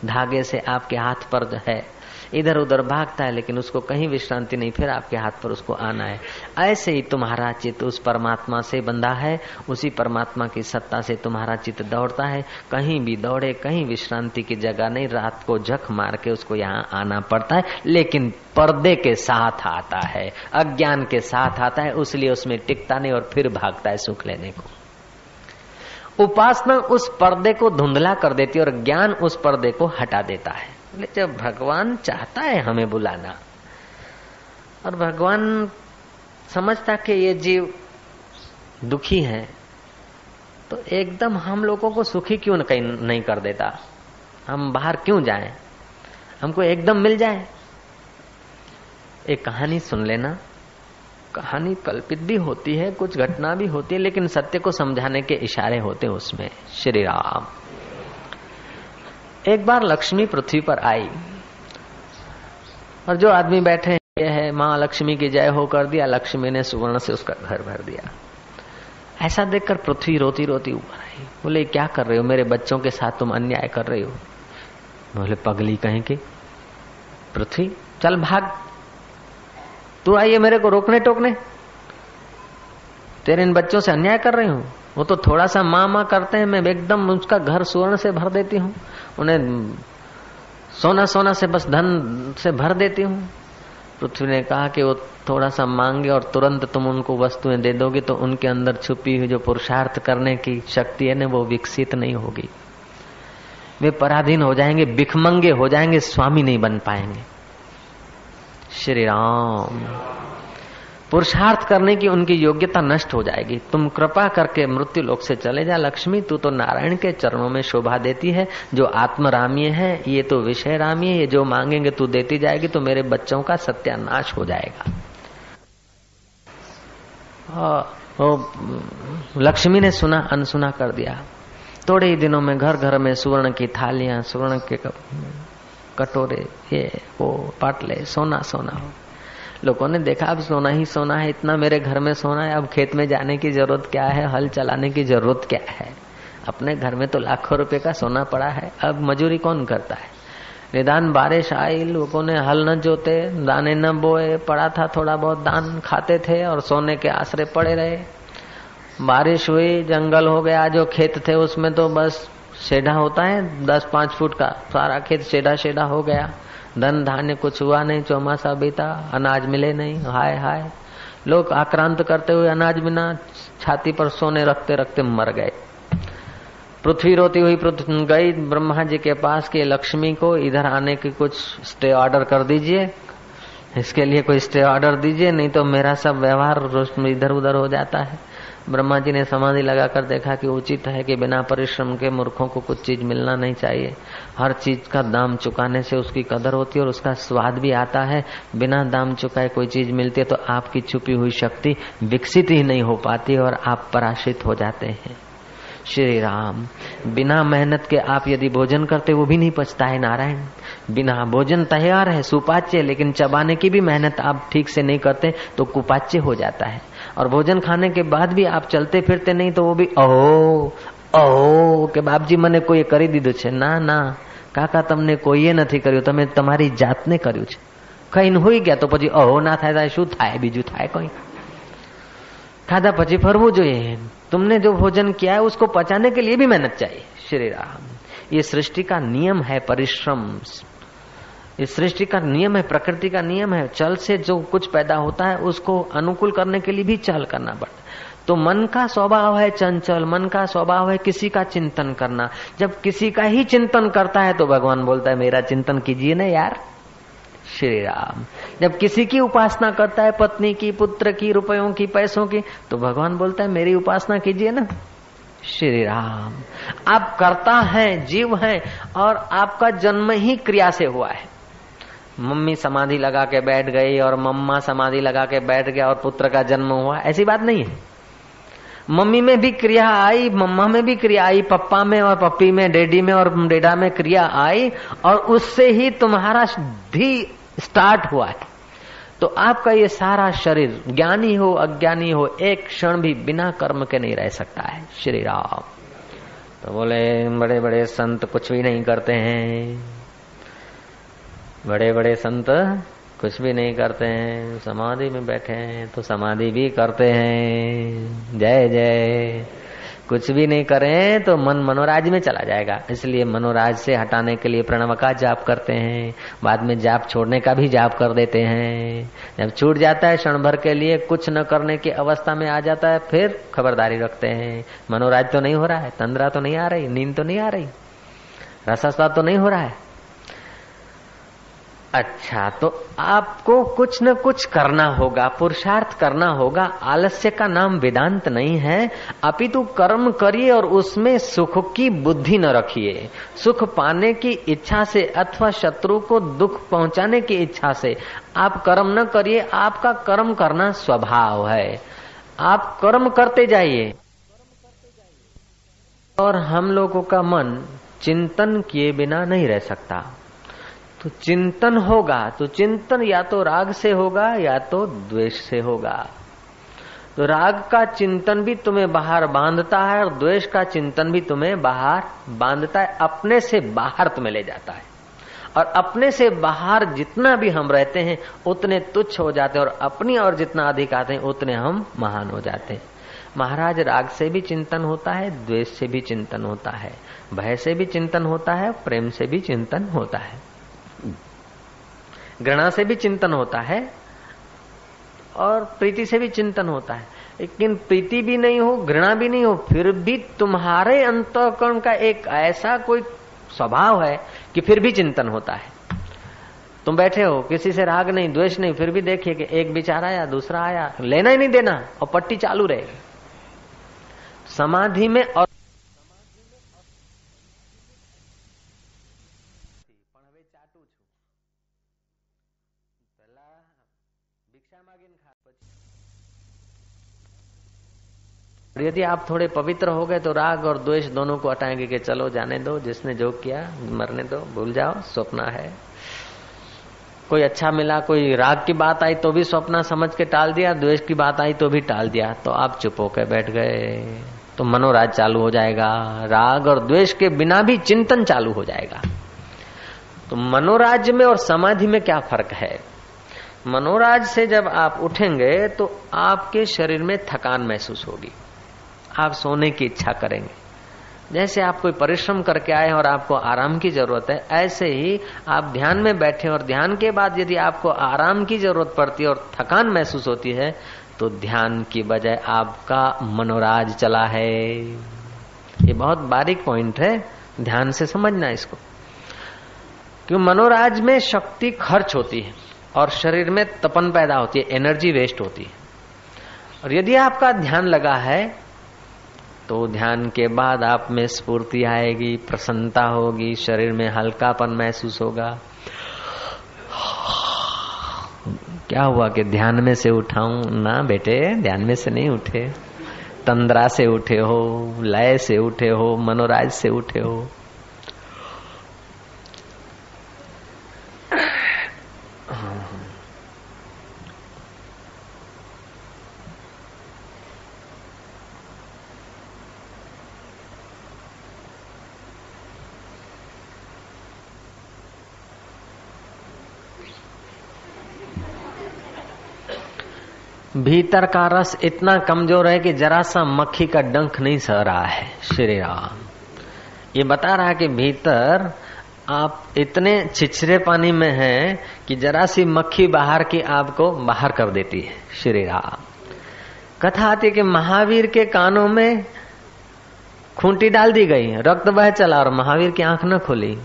धागे से आपके हाथ पर है। इधर उधर भागता है, लेकिन उसको कहीं विश्रांति नहीं, फिर आपके हाथ पर उसको आना है। ऐसे ही तुम्हारा चित्त उस परमात्मा से बंधा है, उसी परमात्मा की सत्ता से तुम्हारा चित्त दौड़ता है। कहीं भी दौड़े, कहीं विश्रांति की जगह नहीं, रात को जख मार के उसको यहाँ आना पड़ता है, लेकिन पर्दे के साथ आता है, अज्ञान के साथ आता है, उसलिए उसमें टिकता नहीं और फिर भागता है सुख लेने को। उपासना उस पर्दे को धुंधला कर देती है और ज्ञान उस पर्दे को हटा देता है। जब भगवान चाहता है हमें बुलाना, और भगवान समझता कि ये जीव दुखी है तो एकदम हम लोगों को सुखी क्यों नहीं कर देता? हम बाहर क्यों जाएँ? हमको एकदम मिल जाए? एक कहानी सुन लेना। कहानी कल्पित भी होती है, कुछ घटना भी होती है, लेकिन सत्य को समझाने के इशारे होते हैं उसमें। श्री राम। एक बार लक्ष्मी पृथ्वी पर आई। और जो आदमी बैठे है माँ लक्ष्मी की जय हो कर दिया, लक्ष्मी ने सुवर्ण से उसका घर भर दिया। ऐसा देखकर पृथ्वी रोती रोती ऊपर आई। बोले, क्या कर रहे हो? मेरे बच्चों के साथ तुम अन्याय कर रहे हो? बोले, पगली कहें कि, पृथ्वी, चल भाग। तू आइए मेरे को रोकने टोकने। तेरे इन बच्चों से अन्याय कर रही हूँ? वो तो थोड़ा सा माँ माँ करते हैं, मैं एकदम उसका घर सुवर्ण से भर देती हूँ। उन्हें सोना सोना से बस धन से भर देती हूँ। पृथ्वी ने कहा कि वो थोड़ा सा मांगे और तुरंत तुम उनको वस्तुएँ दे दोगे तो उनके अंदर छुपी हुई जो पुरुषार्थ करने की शक्ति है ना, वो विकसित नहीं होगी। वे पराधीन हो जाएँगे बिखमंगे हो जाएँगे, स्वामी नहीं बन पाएँगे। श्री राम। पुरुषार्थ करने की उनकी योग्यता नष्ट हो जाएगी। तुम कृपा करके मृत्यु लोक से चले जा, लक्ष्मी, तू तो नारायण के चरणों में शोभा देती है, जो आत्म आत्मरामीय है, ये तो विषय रामी है, ये जो मांगेंगे तू देती जाएगी तो मेरे बच्चों का सत्यानाश हो जाएगा। लक्ष्मी ने सुना, अनसुना कर दिया। थोड़े ही दिनों में घर घर में सुवर्ण की थालियाँ, सुवर्ण के कटोरे, ये, वो, पाटले, सोना सोना। हो लोगों ने देखा, अब सोना ही सोना है, इतना मेरे घर में सोना है, अब खेत में जाने की ज़रूरत क्या है, हल चलाने की ज़रूरत क्या है? अपने घर में तो लाखों रुपए का सोना पड़ा है, अब मजूरी कौन करता है? निदान बारिश आई, लोगों ने हल न जोते, दाने न बोए, पड़ा था थोड़ा बहुत दान, खाते थे और सोने के आसरे पड़े रहे। बारिश हुई, जंगल हो गया, जो खेत थे उसमें तो बस शेढ़ा होता है, दस पाँच फुट का, सारा खेत शेढ़ा शेढ़ा हो गया। धन धान्य कुछ हुआ नहीं, चौमासा बीता, अनाज मिले नहीं, हाय हाय। लोग आक्रांत करते हुए अनाज बिना छाती पर सोने रखते रखते मर गए। पृथ्वी रोती हुई गई ब्रह्मा जी के पास के लक्ष्मी को इधर आने की कुछ स्टे ऑर्डर कर दीजिए। इसके लिए कोई स्टे ऑर्डर दीजिए, नहीं तो मेरा सब व्यवहार इधर उधर हो जाता है। ब्रह्मा जी ने समाधि लगाकर देखा कि उचित है कि बिना परिश्रम के मूर्खों को कुछ चीज़ मिलना नहीं चाहिए। हर चीज़ का दाम चुकाने से उसकी कदर होती है और उसका स्वाद भी आता है। बिना दाम चुकाए कोई चीज़ मिलती है तो आपकी छुपी हुई शक्ति विकसित ही नहीं हो पाती और आप पराशित हो जाते हैं। श्री राम, बिना मेहनत के आप यदि भोजन करते वो भी नहीं पचता है नारायण। बिना भोजन तैयार है, सुपाच्य लेकिन चबाने की भी मेहनत आप ठीक से नहीं करते तो कुपाच्य हो जाता है। और भोजन खाने के बाद भी आप चलते फिरते नहीं तो वो भी ओहो ओहो કે બાપજી મને કોઈએ કરી દીધું છે ના ના કાકા તમને કોઈએ નથી કર્યું તમે તમારી જાતને કર્યું છે ખાઈને હોઈ ગયા તો પછી અહો ના થાય શું થાય બીજું થાય કોઈ खाधा પછી ફરવું જોઈએ तुमने जो भोजन किया है उसको पचाने के लिए भी मेहनत चाहिए श्री राम ये सृष्टि का नियम है परिश्रम इस सृष्टि का नियम है, प्रकृति का नियम है। चल से जो कुछ पैदा होता है, उसको अनुकूल करने के लिए भी चल करना पड़ता तो मन का स्वभाव है चंचल, मन का स्वभाव है किसी का चिंतन करना। जब किसी का ही चिंतन करता है तो भगवान बोलता है, मेरा चिंतन कीजिए ना यार। श्री राम जब किसी की उपासना करता है, पत्नी की, पुत्र की, रुपयों की, पैसों की तो भगवान बोलता है, मेरी उपासना कीजिए ना। श्री राम आप करता है, जीव है, और आपका जन्म ही क्रिया से हुआ है। मम्मी समाधि लगा के बैठ गई और मम्मा समाधि लगा के बैठ गया और पुत्र का जन्म हुआ, ऐसी बात नहीं है। मम्मी में भी क्रिया आई, मम्मा में भी क्रिया आई, पप्पा में और पप्पी में, डैडी में और डेडा में क्रिया आई और उससे ही तुम्हारा भी स्टार्ट हुआ है। तो आपका ये सारा शरीर, ज्ञानी हो, अज्ञानी हो, एक क्षण भी बिना कर्म के नहीं रह सकता है। श्री राम। तो बोले बड़े बड़े संत कुछ भी नहीं करते हैं। बड़े बड़े संत कुछ भी नहीं करते हैं, समाधि में बैठे हैं तो समाधि भी करते हैं। जय जय। कुछ भी नहीं करें तो मन मनोराज में चला जाएगा। इसलिए मनोराज से हटाने के लिए प्रणव का जाप करते हैं। बाद में जाप छोड़ने का भी जाप कर देते हैं। जब छूट जाता है क्षण भर के लिए, कुछ न करने की अवस्था में आ जाता है, फिर खबरदारी रखते हैं। मनोराज तो नहीं हो रहा है, तंद्रा तो नहीं आ रही, नींद तो नहीं आ रही रसस्ता तो नहीं हो रहा है। अच्छा तो आपको कुछ न कुछ करना होगा, पुरुषार्थ करना होगा, आलस्य का नाम वेदांत नहीं है। अपितु कर्म करिए और उसमें सुख की बुद्धि न रखिए। सुख पाने की इच्छा से अथवा शत्रु को दुख पहुँचाने की इच्छा से आप कर्म न करिए, आपका कर्म करना स्वभाव है। आप कर्म करते जाइए। और हम लोगों का मन चिंतन किए बिना नहीं रह सकता। तो चिंतन होगा तो चिंतन या तो राग से होगा या तो द्वेष से होगा। तो राग का चिंतन भी तुम्हें बाहर बांधता है और द्वेष का चिंतन भी तुम्हें बाहर बांधता है, अपने से बाहर तुम्हें ले जाता है। और अपने से बाहर जितना भी हम रहते हैं, उतने तुच्छ हो जाते हैं और अपनी और जितना अधिक आते हैं, उतने हम महान हो जाते हैं। महाराज, राग से भी चिंतन होता है, द्वेष से भी चिंतन होता है, भय से भी चिंतन होता है, प्रेम से भी चिंतन होता है। घृणा से भी चिंतन होता है और प्रीति से भी चिंतन होता है। लेकिन प्रीति भी नहीं हो, घृणा भी नहीं हो, फिर भी तुम्हारे अंतकरण का एक ऐसा कोई स्वभाव है कि फिर भी चिंतन होता है। तुम बैठे हो, किसी से राग नहीं, द्वेष नहीं, फिर भी देखिए कि एक विचार आया, दूसरा आया, लेना ही नहीं देना, और पट्टी चालू रहेगी। समाधि में और यदि आप थोड़े पवित्र हो गए तो राग और द्वेष दोनों को हटाएँगे कि चलो जाने दो, जिसने जो किया मरने दो, भूल जाओ, स्वप्न है। कोई अच्छा मिला, कोई राग की बात आई तो भी स्वप्न समझ के टाल दिया, द्वेष की बात आई तो भी टाल दिया तो आप चुप होकर बैठ गए तो मनोराज चालू हो जाएगा। राग और द्वेष के बिना भी चिंतन चालू हो जाएगा। तो मनोराज्य में और समाधि में क्या फ़र्क है? मनोराज से जब आप उठेंगे तो आपके शरीर में थकान महसूस होगी। आप सोने की इच्छा करेंगे। जैसे आप कोई परिश्रम करके आए और आपको आराम की ज़रूरत है, ऐसे ही आप ध्यान में बैठे और ध्यान के बाद यदि आपको आराम की ज़रूरत पड़ती है और थकान महसूस होती है तो ध्यान की बजाय आपका मनोराज चला है। ये बहुत बारीक पॉइंट है, ध्यान से समझना इसको। क्यों? मनोराज में शक्ति खर्च होती है और शरीर में तपन पैदा होती है, एनर्जी वेस्ट होती है। और यदि आपका ध्यान लगा है तो ध्यान के बाद आप में स्फूर्ति आएगी, प्रसन्नता होगी, शरीर में हल्कापन महसूस होगा। क्या हुआ कि ध्यान में से उठाऊं? ना बेटे, ध्यान में से नहीं उठे। तंद्रा से उठे हो, लय से उठे हो, मनोराज से उठे हो। भीतर का रस इतना कमज़ोर है कि जरा सा मक्खी का डंक नहीं सह रहा है, श्री राम। ये बता रहा है कि भीतर आप इतने छिछरे पानी में हैं कि जरा सी मक्खी बाहर की आपको बाहर कर देती है, श्री राम। कथा आती है कि महावीर के कानों में खूंटी डाल दी गई, रक्त बह चला और महावीर की आँख न खोली।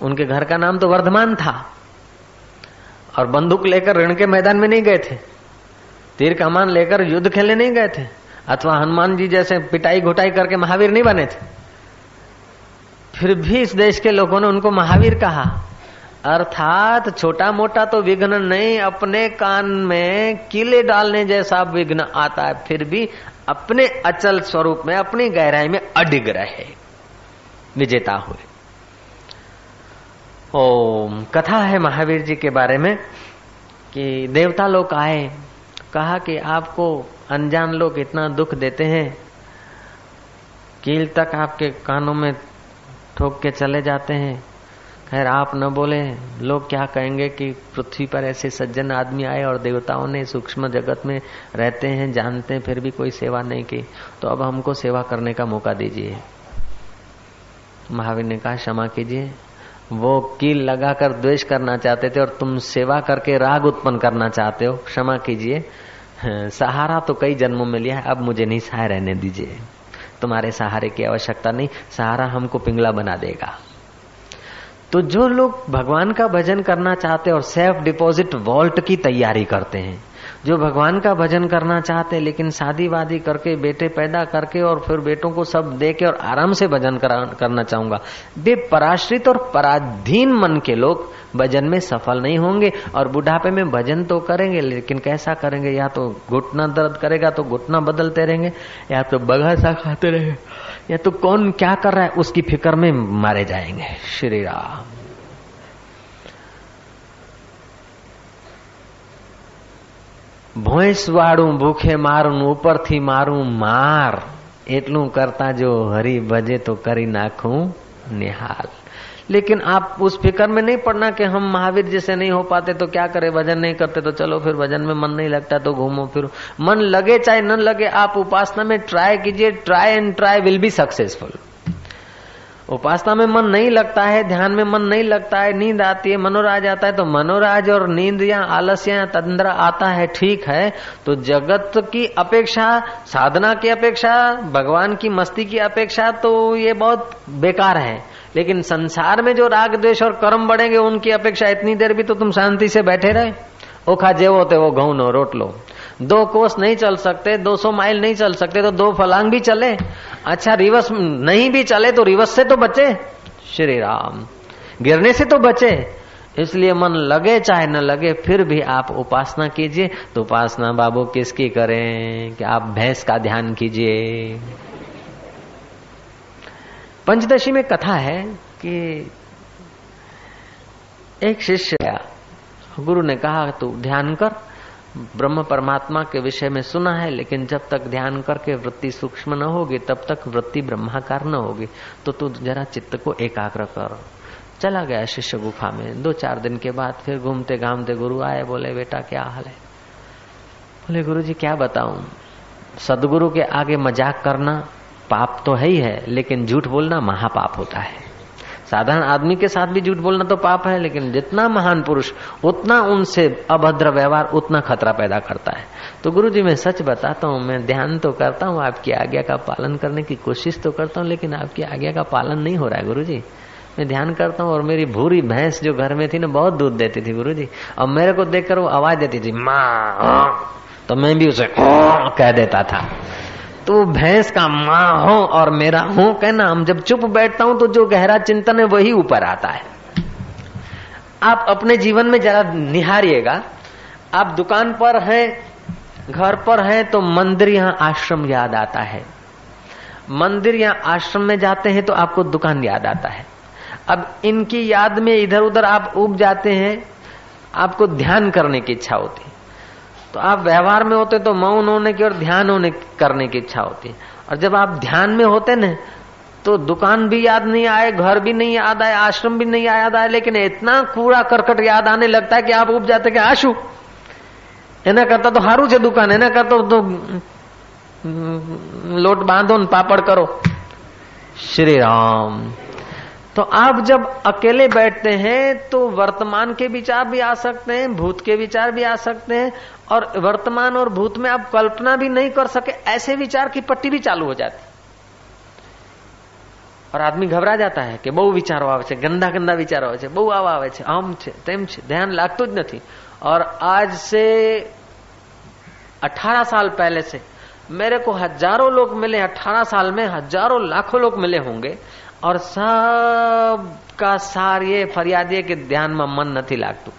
उनके घर का नाम तो वर्धमान था। और बंदूक लेकर ऋण के मैदान में नहीं गए थे। तीर कमान लेकर युद्ध खेलने नहीं गए थे, अथवा हनुमान जी जैसे पिटाई घुटाई करके महावीर नहीं बने थे। फिर भी इस देश के लोगों ने उनको महावीर कहा। अर्थात छोटा मोटा तो विघ्न नहीं, अपने कान में किले डालने जैसा विघ्न आता है, फिर भी अपने अचल स्वरूप में, अपनी गहराई में अडिग रहे, विजेता हुए। ओम, कथा है महावीर जी के बारे में कि देवता लोग आए, कहा कि आपको अनजान लोग इतना दुख देते हैं, कील तक आपके कानों में ठोक के चले जाते हैं। खैर, आप न बोले, लोग क्या कहेंगे कि पृथ्वी पर ऐसे सज्जन आदमी आए और देवताओं ने सूक्ष्म जगत में रहते हैं, जानते हैं, फिर भी कोई सेवा नहीं की। तो अब हमको सेवा करने का मौका दीजिए। महावीर ने कहा, क्षमा कीजिए। वो कील लगाकर द्वेष करना चाहते थे और तुम सेवा करके राग उत्पन्न करना चाहते हो, क्षमा कीजिए। सहारा तो कई जन्मों में लिया है, अब मुझे नहीं सहाय रहने दीजिए। तुम्हारे सहारे की आवश्यकता नहीं, सहारा हमको पिंगला बना देगा। तो जो लोग भगवान का भजन करना चाहते और सेल्फ डिपॉजिट वॉल्ट की तैयारी करते हैं जो भगवान का भजन करना चाहते, लेकिन शादी वादी करके, बेटे पैदा करके और फिर बेटों को सब दे के और आराम से भजन करना चाहूँगा। वे पराश्रित और पराधीन मन के लोग भजन में सफल नहीं होंगे और बुढ़ापे में भजन तो करेंगे, लेकिन कैसा करेंगे? या तो घुटना दर्द करेगा तो घुटना बदलते रहेंगे, या तो बगासा खाते रहेंगे, या तो कौन क्या कर रहा है, उसकी फ़िक्र में मारे जाएँगे। श्री राम। ભોંસવાળું ભૂખે મારું ઉપરથી મારું માર એટલું करता जो हरि भजे तो करी नाखू निहाल लेकिन आप उस फिक्र में नहीं पड़ना कि हम महावीर जैसे नहीं हो पाते तो क्या करें भजन नहीं करते तो चलो फिर भजन में मन नहीं लगता तो घूमो फिर मन लगे चाहे न लगे आप उपासना में ट्राई कीजिए try and try will be successful उपासना में मन नहीं लगता है, ध्यान में मन नहीं लगता है, नींद आती है, मनोराज आता है तो मनोराज और नींद या आलस्य या तंद्रा आता है, ठीक है। तो जगत की अपेक्षा, साधना की अपेक्षा, भगवान की मस्ती की अपेक्षा तो ये बहुत बेकार है। लेकिन संसार में जो राग, द्वेष और कर्म बढ़ेंगे, उनकी अपेक्षा इतनी देर भी तो तुम शांति से बैठे रहे। ओखा जेवो ते वो घऊ नो, रोट लो। दो कोस नहीं चल सकते 200 माइल नहीं चल सकते तो दो फलांग भी चले। अच्छा रिवर्स नहीं भी चले तो रिवर्स से तो बचे। श्री राम, गिरने से तो बचे। इसलिए मन लगे चाहे न लगे, फिर भी आप उपासना कीजिए। तो उपासना बाबू किसकी करें? कि आप भैंस का ध्यान कीजिए। पंचदशी में कथा है कि एक शिष्य गुरु ने कहा, तू ध्यान कर। ब्रह्म परमात्मा के विषय में सुना है, लेकिन जब तक ध्यान करके वृत्ति सूक्ष्म न होगी, तब तक वृत्ति ब्रह्माकार न होगी। तो तू जरा चित्त को एकाग्र कर। चला गया शिष्य गुफा में। दो चार दिन के बाद फिर घूमते घामते गुरु आए, बोले, बेटा, क्या हाल है? बोले गुरु जी क्या बताऊँ? सदगुरु के आगे मज़ाक करना पाप तो है ही है, लेकिन झूठ बोलना महापाप होता है। साधारण आदमी के साथ भी झूठ बोलना तो पाप है, लेकिन जितना महान पुरुष, उतना उनसे अभद्र व्यवहार, उतना खतरा पैदा करता है। तो गुरु जी मैं सच बताता हूँ, मैं ध्यान तो करता हूँ, आपकी आज्ञा का पालन करने की कोशिश तो करता हूँ, लेकिन आपकी आज्ञा का पालन नहीं हो रहा है गुरु जी मैं ध्यान करता हूँ, और मेरी भूरी भैंस जो घर में थी ना, बहुत दूध देती थी गुरु जी और मेरे को देखकर वो आवाज़ देती थी, माँ तो मैं भी उसे कह देता था। तो भैंस का माँ हो और मेरा हो कहना हम जब चुप बैठता हूँ तो जो गहरा चिंतन है वही ऊपर आता है। आप अपने जीवन में जरा निहारिएगा। आप दुकान पर हैं, घर पर हैं तो मंदिर यहाँ आश्रम याद आता है। मंदिर या आश्रम में जाते हैं तो आपको दुकान याद आता है। अब इनकी याद में इधर उधर आप उब जाते हैं, आपको ध्यान करने की इच्छा होती। है तो आप व्यवहार में होते तो मौन होने की और ध्यान होने करने की इच्छा होती है। और जब आप ध्यान में होते न तो दुकान भी याद नहीं आए, घर भी नहीं याद आए, आश्रम भी नहीं याद आए, लेकिन इतना कूड़ा करकट याद आने लगता है कि आप उब जाते कि आशु। एना करता तो हारू છે दुकान एना करता तो लोट बांधो पापड़ करो। श्री राम। तो आप जब अकेले बैठते हैं तो वर्तमान के विचार भी आ सकते हैं भूत के विचार भी आ सकते हैं और वर्तमान और भूत में आप कल्पना भी नहीं कर सके ऐसे विचार की पट्टी भी चालू हो जाती और आदमी घबरा जाता है कि બહુ વિચારો આવે છે ગંદા ગંદા વિચારો આવે છે બહુ આવા આવે છે આમ છે તેમ છે ધ્યાન લાગતું જ નથી और आज से 18 साल पहले से मेरे को हजारों लोग मिले 18 साल में हजारों लाखों लोग मिले होंगे और सब का सार ये फरियाद है कि ध्यान में मन नहीं लागतू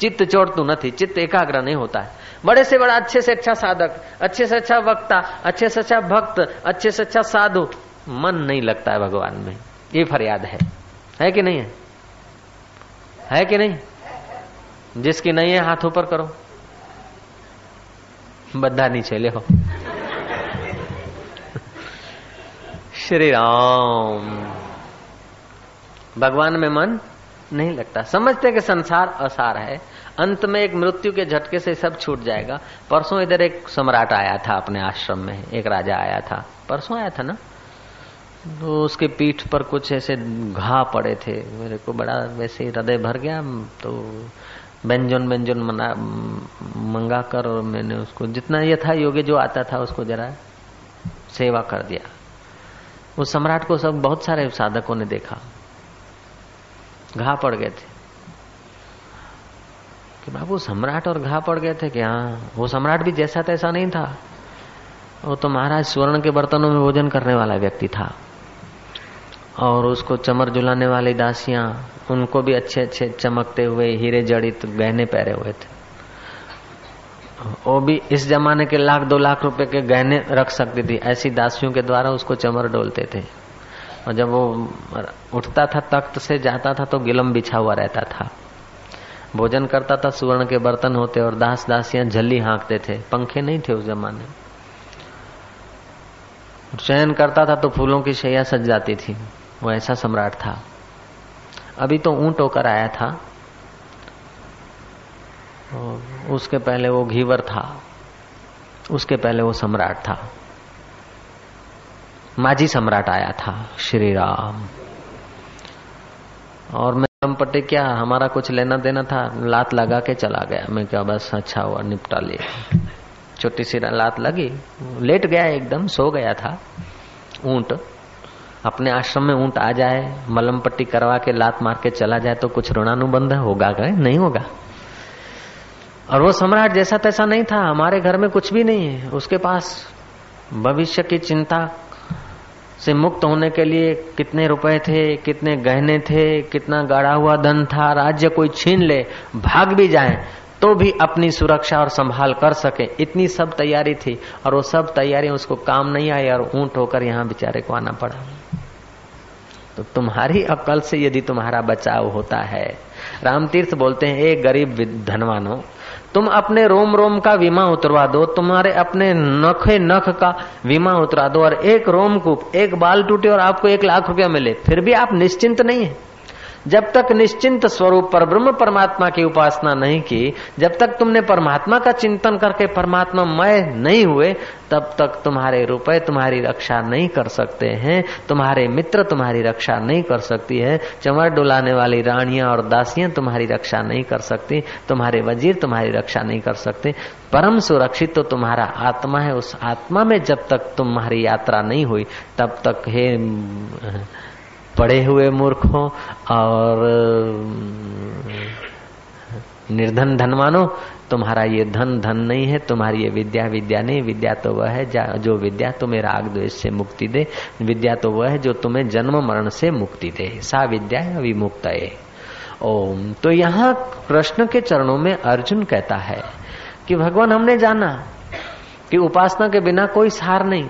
चित्त चोड़तू नहीं चित्त एकाग्र नहीं होता है बड़े से बड़ा अच्छे से अच्छा साधक अच्छे से अच्छा वक्ता अच्छे से अच्छा भक्त अच्छे से अच्छा साधु मन नहीं लगता है भगवान में ये फरियाद है है कि नहीं है है कि नहीं जिसकी नहीं है हाथ ऊपर करो બધા નીચે લેહો श्री राम भगवान में मन नहीं लगता। समझते कि संसार असार है। अंत में एक मृत्यु के झटके से सब छूट जाएगा। परसों इधर एक सम्राट आया था अपने आश्रम में। एक राजा आया था। परसों आया था ना? तो उसके पीठ पर कुछ ऐसे घा पड़े थे। मेरे को बड़ा वैसे हृदय भर गया। तो व्यंजन व्यंजन मना मंगा कर मैंने उसको जितना ये था, योगी जो आता था उसको जरा सेवा कर दिया। उस सम्राट को सब बहुत सारे साधकों ने देखा। घा पड़ गए थे। कि बाबू, सम्राट और घा पड़ गए थे कि हाँ वो सम्राट भी जैसा तैसा नहीं था। वो तो महाराज स्वर्ण के बर्तनों में भोजन करने वाला व्यक्ति था। और उसको चमर जुलाने वाली दासियाँ, उनको भी अच्छे अच्छे चमकते हुए हीरे जड़ित गहने पहरे हुए थे। वो भी इस जमाने के लाख, दो लाख रुपए के गहने रख सकती थी। ऐसी दासियों के द्वारा उसको चमर डोलते थे। और जब वो उठता था, तख्त से जाता था तो गिलम बिछा हुआ रहता था। भोजन करता था, सुवर्ण के बर्तन होते और दास दासियाँ झल्ली हाँकते थे। पंखे नहीं थे उस जमाने। चयन करता था तो फूलों की शैया सज जाती थी। वो ऐसा सम्राट था। अभी तो ऊँट होकर आया था। उसके पहले वो घीवर था। उसके पहले वो सम्राट था। माजी सम्राट आया था श्री राम और मैं पट्टे क्या हमारा कुछ लेना देना था? लात लगा के चला गया। मैं क्या बस अच्छा हुआ, निपटा लिया। छोटी सी लात लगी। लेट गया एकदम, सो गया था। ऊँट, अपने आश्रम में ऊँट आ जाए मलम पट्टी करवा के लात मार के चला जाए तो कुछ ऋणानुबंध होगा गए नहीं होगा। और वो सम्राट जैसा तैसा नहीं था, हमारे घर में कुछ भी नहीं है। उसके पास भविष्य की चिंता से मुक्त होने के लिए कितने रुपए थे, कितने गहने थे, कितना गाढ़ा हुआ धन था, राज्य कोई छीन ले, भाग भी जाए तो भी अपनी सुरक्षा और संभाल कर सके। इतनी सब तैयारी थी और वो सब तैयारी उसको काम नहीं आई और ऊँट होकर यहाँ बेचारे को आना पड़ा। तो तुम्हारी अकल से यदि तुम्हारा बचाव होता है, रामतीर्थ बोलते हैं एक गरीब धनवानो तुम अपने रोम रोम का बीमा उतरवा दो, तुम्हारे अपने नखे नख का बीमा उतरा दो, और एक रोम को एक बाल टूटे और आपको एक लाख रुपया मिले, फिर भी आप निश्चिंत नहीं है। जब तक निश्चिंत स्वरूप पर ब्रह्म परमात्मा की उपासना नहीं की, जब तक तुमने परमात्मा का चिंतन करके परमात्मा मय नहीं हुए, तब तक तुम्हारे रुपए तुम्हारी रक्षा नहीं कर सकते हैं, तुम्हारे मित्र तुम्हारी रक्षा नहीं कर सकती है, चमर डुलाने वाली रानियाँ और दासियाँ तुम्हारी रक्षा नहीं कर सकती, तुम्हारे वज़ीर तुम्हारी रक्षा नहीं कर सकते, परम सुरक्षित तो तुम्हारा आत्मा है, उस आत्मा में जब तक तुम्हारी यात्रा नहीं हुई, तब तक हे पढ़े हुए मूर्खों और निर्धन धनवानो तुम्हारा ये धन धन नहीं है, तुम्हारी ये विद्या विद्या नहीं, विद्या तो वह है जो विद्या तुम्हें राग द्वेष से मुक्ति दे, विद्या तो वह है जो तुम्हें जन्म मरण से मुक्ति दे। सा विद्या विमुक्त ओम। तो यहाँ कृष्ण के चरणों में अर्जुन कहता है कि भगवान हमने जाना कि उपासना के बिना कोई सार नहीं।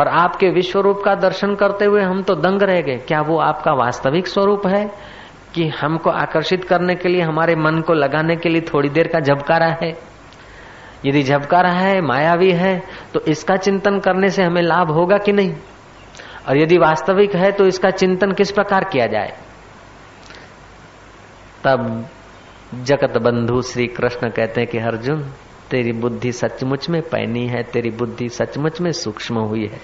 और आपके विश्व रूप का दर्शन करते हुए हम तो दंग रह गए। क्या वो आपका वास्तविक स्वरूप है कि हमको आकर्षित करने के लिए, हमारे मन को लगाने के लिए थोड़ी देर का झपकारा है? यदि झपकारा है, मायावी है तो इसका चिंतन करने से हमें लाभ होगा कि नहीं? और यदि वास्तविक है तो इसका चिंतन किस प्रकार किया जाए? तब जगत बंधु श्री कृष्ण कहते हैं कि, अर्जुन तेरी बुद्धि सचमुच में पैनी है, तेरी बुद्धि सचमुच में सूक्ष्म हुई है।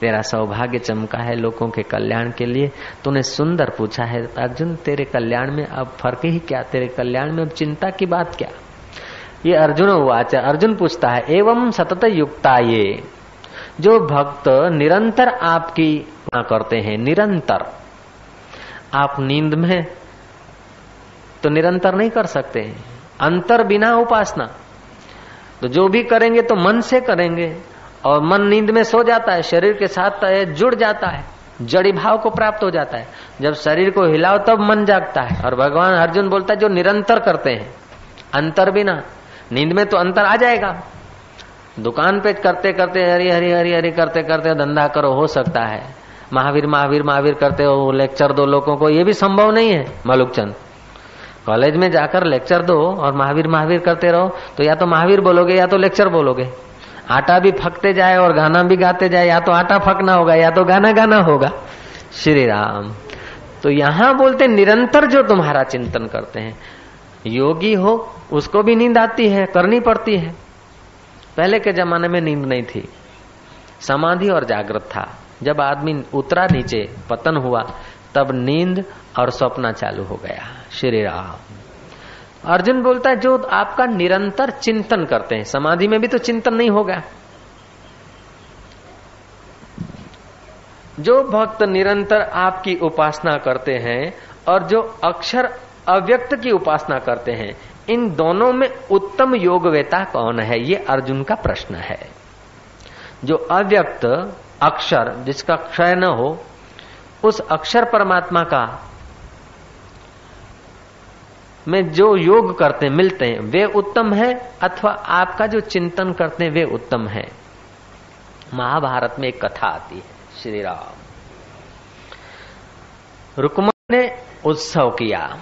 तेरा सौभाग्य चमका है लोगों के कल्याण के लिए। तूने सुंदर पूछा है, अर्जुन, तेरे कल्याण में अब फ़र्क ही क्या? तेरे कल्याण में अब चिंता की बात क्या? ये अर्जुन वाच, अर्जुन पूछता है, एवं सतत युक्ता ये, जो भक्त निरंतर आपकी करते हैं, निरंतर। आप नींद में तो निरंतर नहीं कर सकते अंतर बिना उपासना। तो जो भी करेंगे तो मन से करेंगे। और मन नींद में सो जाता है, शरीर के साथ जुड़ जाता है, जड़ी भाव को प्राप्त हो जाता है। जब शरीर को हिलाओ, तब मन जागता है। और भगवान अर्जुन बोलता है, जो निरंतर करते हैं, अंतर भी ना। नींद में तो अंतर आ जाएगा। दुकान पे करते करते, हरी हरी हरी हरी, करते करते धंधा करो, हो सकता है। महावीर महावीर महावीर करते हो, लेक्चर दो लोगों को, ये भी संभव नहीं है मलुक चंद कॉलेज में जाकर लेक्चर दो और महावीर महावीर करते रहो तो या तो महावीर बोलोगे या तो लेक्चर बोलोगे। आटा भी फकते जाए और गाना भी गाते जाए, या तो आटा फकना होगा, या तो गाना गाना होगा। श्री राम। तो यहाँ बोलते निरंतर जो तुम्हारा चिंतन करते हैं, योगी हो, उसको भी नींद आती है, करनी पड़ती है। पहले के जमाने में नींद नहीं थी। समाधि और जागृत था। जब आदमी उतरा नीचे, पतन हुआ, तब नींद और स्वप्न चालू हो गया। श्री राम। अर्जुन बोलता है, जो आपका निरंतर चिंतन करते हैं, समाधि में भी तो चिंतन नहीं होगा जो भक्त निरंतर आपकी उपासना करते हैं और जो अक्षर अव्यक्त की उपासना करते हैं, इन दोनों में उत्तम योगवेता कौन है? ये अर्जुन का प्रश्न है। जो अव्यक्त अक्षर जिसका क्षय न हो, उस अक्षर परमात्मा का में जो योग करते, मिलते हैं, वे उत्तम है, अथवा आपका जो चिंतन करते हैं, वे उत्तम है। महाभारत में एक कथा आती है श्री राम रुकमण ने उत्सव किया।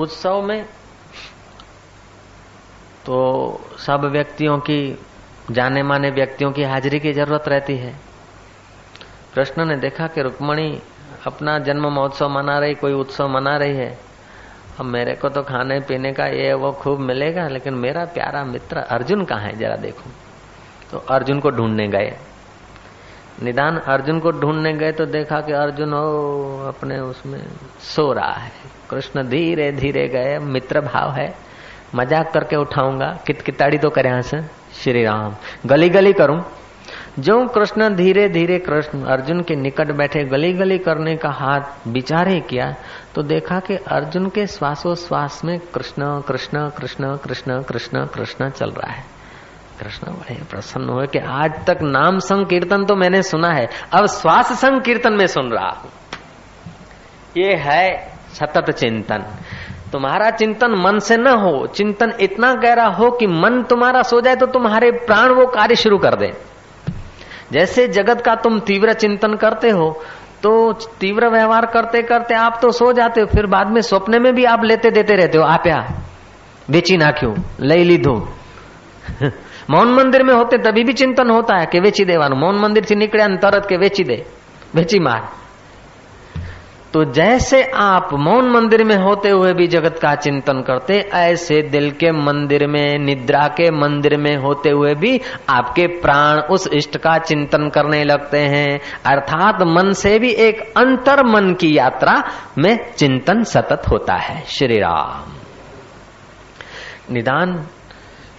उत्सव में तो सब व्यक्तियों की जाने माने व्यक्तियों की हाजिरी की ज़रूरत रहती है। कृष्ण ने देखा कि रुक्मणी अपना जन्म महोत्सव मना रही, कोई उत्सव मना रही है। अब मेरे को तो खाने पीने का ये वो खूब मिलेगा, लेकिन मेरा प्यारा मित्र अर्जुन कहाँ है? जरा देखो। तो अर्जुन को ढूँढने गए। निदान अर्जुन को ढूँढने गए तो देखा कि अर्जुन हो अपने उसमें सो रहा है। कृष्ण धीरे धीरे गए, मित्र भाव है। मज़ाक करके उठाऊँगा। कित किताड़ी तो करे से? श्री राम। गली गली करूँ? जो कृष्ण धीरे धीरे कृष्ण अर्जुन के निकट बैठे गली गली करने का हाथ विचारे किया तो देखा कि अर्जुन के श्वासोश्वास में कृष्ण कृष्ण कृष्ण कृष्ण कृष्ण कृष्ण चल रहा है। कृष्ण बड़े प्रसन्न हुए कि आज तक नाम संकीर्तन तो मैंने सुना है, अब श्वास संकीर्तन में सुन रहा हूँ। ये है सतत चिंतन। तुम्हारा चिंतन मन से न हो, चिंतन इतना गहरा हो कि मन तुम्हारा सो जाए तो तुम्हारे प्राण वो कार्य शुरू कर दे। जैसे जगत का तुम तीव्र चिंतन करते हो तो तीव्र व्यवहार करते करते आप तो सो जाते हो फिर बाद में सपने में भी आप लेते देते रहते हो आप या વેચી નાખ્યું લઈ લીધું મૌન મંદિર में होते तभी भी चिंतन होता है कि વેચી દેવાનું મૌન મંદિર થી નીકળ્યા ને તરત કે વેચી દે વેચી मार तो जैसे आप मौन मंदिर में होते हुए भी जगत का चिंतन करते, ऐसे दिल के मंदिर में, निद्रा के मंदिर में होते हुए भी आपके प्राण उस इष्ट का चिंतन करने लगते हैं। अर्थात मन से भी एक अंतर मन की यात्रा में चिंतन सतत होता है। श्री राम। निदान,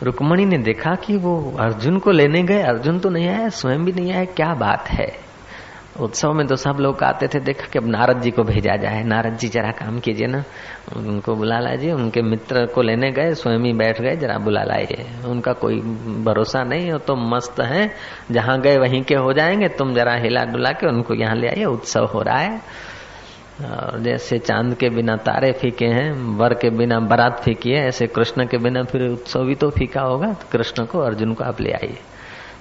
रुक्मणी ने देखा कि वो अर्जुन को लेने गए। अर्जुन तो नहीं आया, स्वयं भी नहीं आया। क्या बात है? उत्सव में तो सब लोग आते थे, देखा कि अब नारद जी को भेजा जाए। नारद जी जरा काम कीजिए ना। उनको बुला लाइए उनके मित्र को लेने गए, स्वयं ही बैठ गए, जरा बुला लाइए। उनका कोई भरोसा नहीं हो तो मस्त है। जहाँ गए वहीं के हो जाएँगे, तुम जरा हिला डुला के उनको यहाँ ले आइए, उत्सव हो रहा है। और जैसे चाँद के बिना तारे फीके हैं, वर के बिना बारात फीकी है, ऐसे कृष्ण के बिना फिर उत्सव भी तो फीका होगा तो कृष्ण को अर्जुन को आप ले आइए।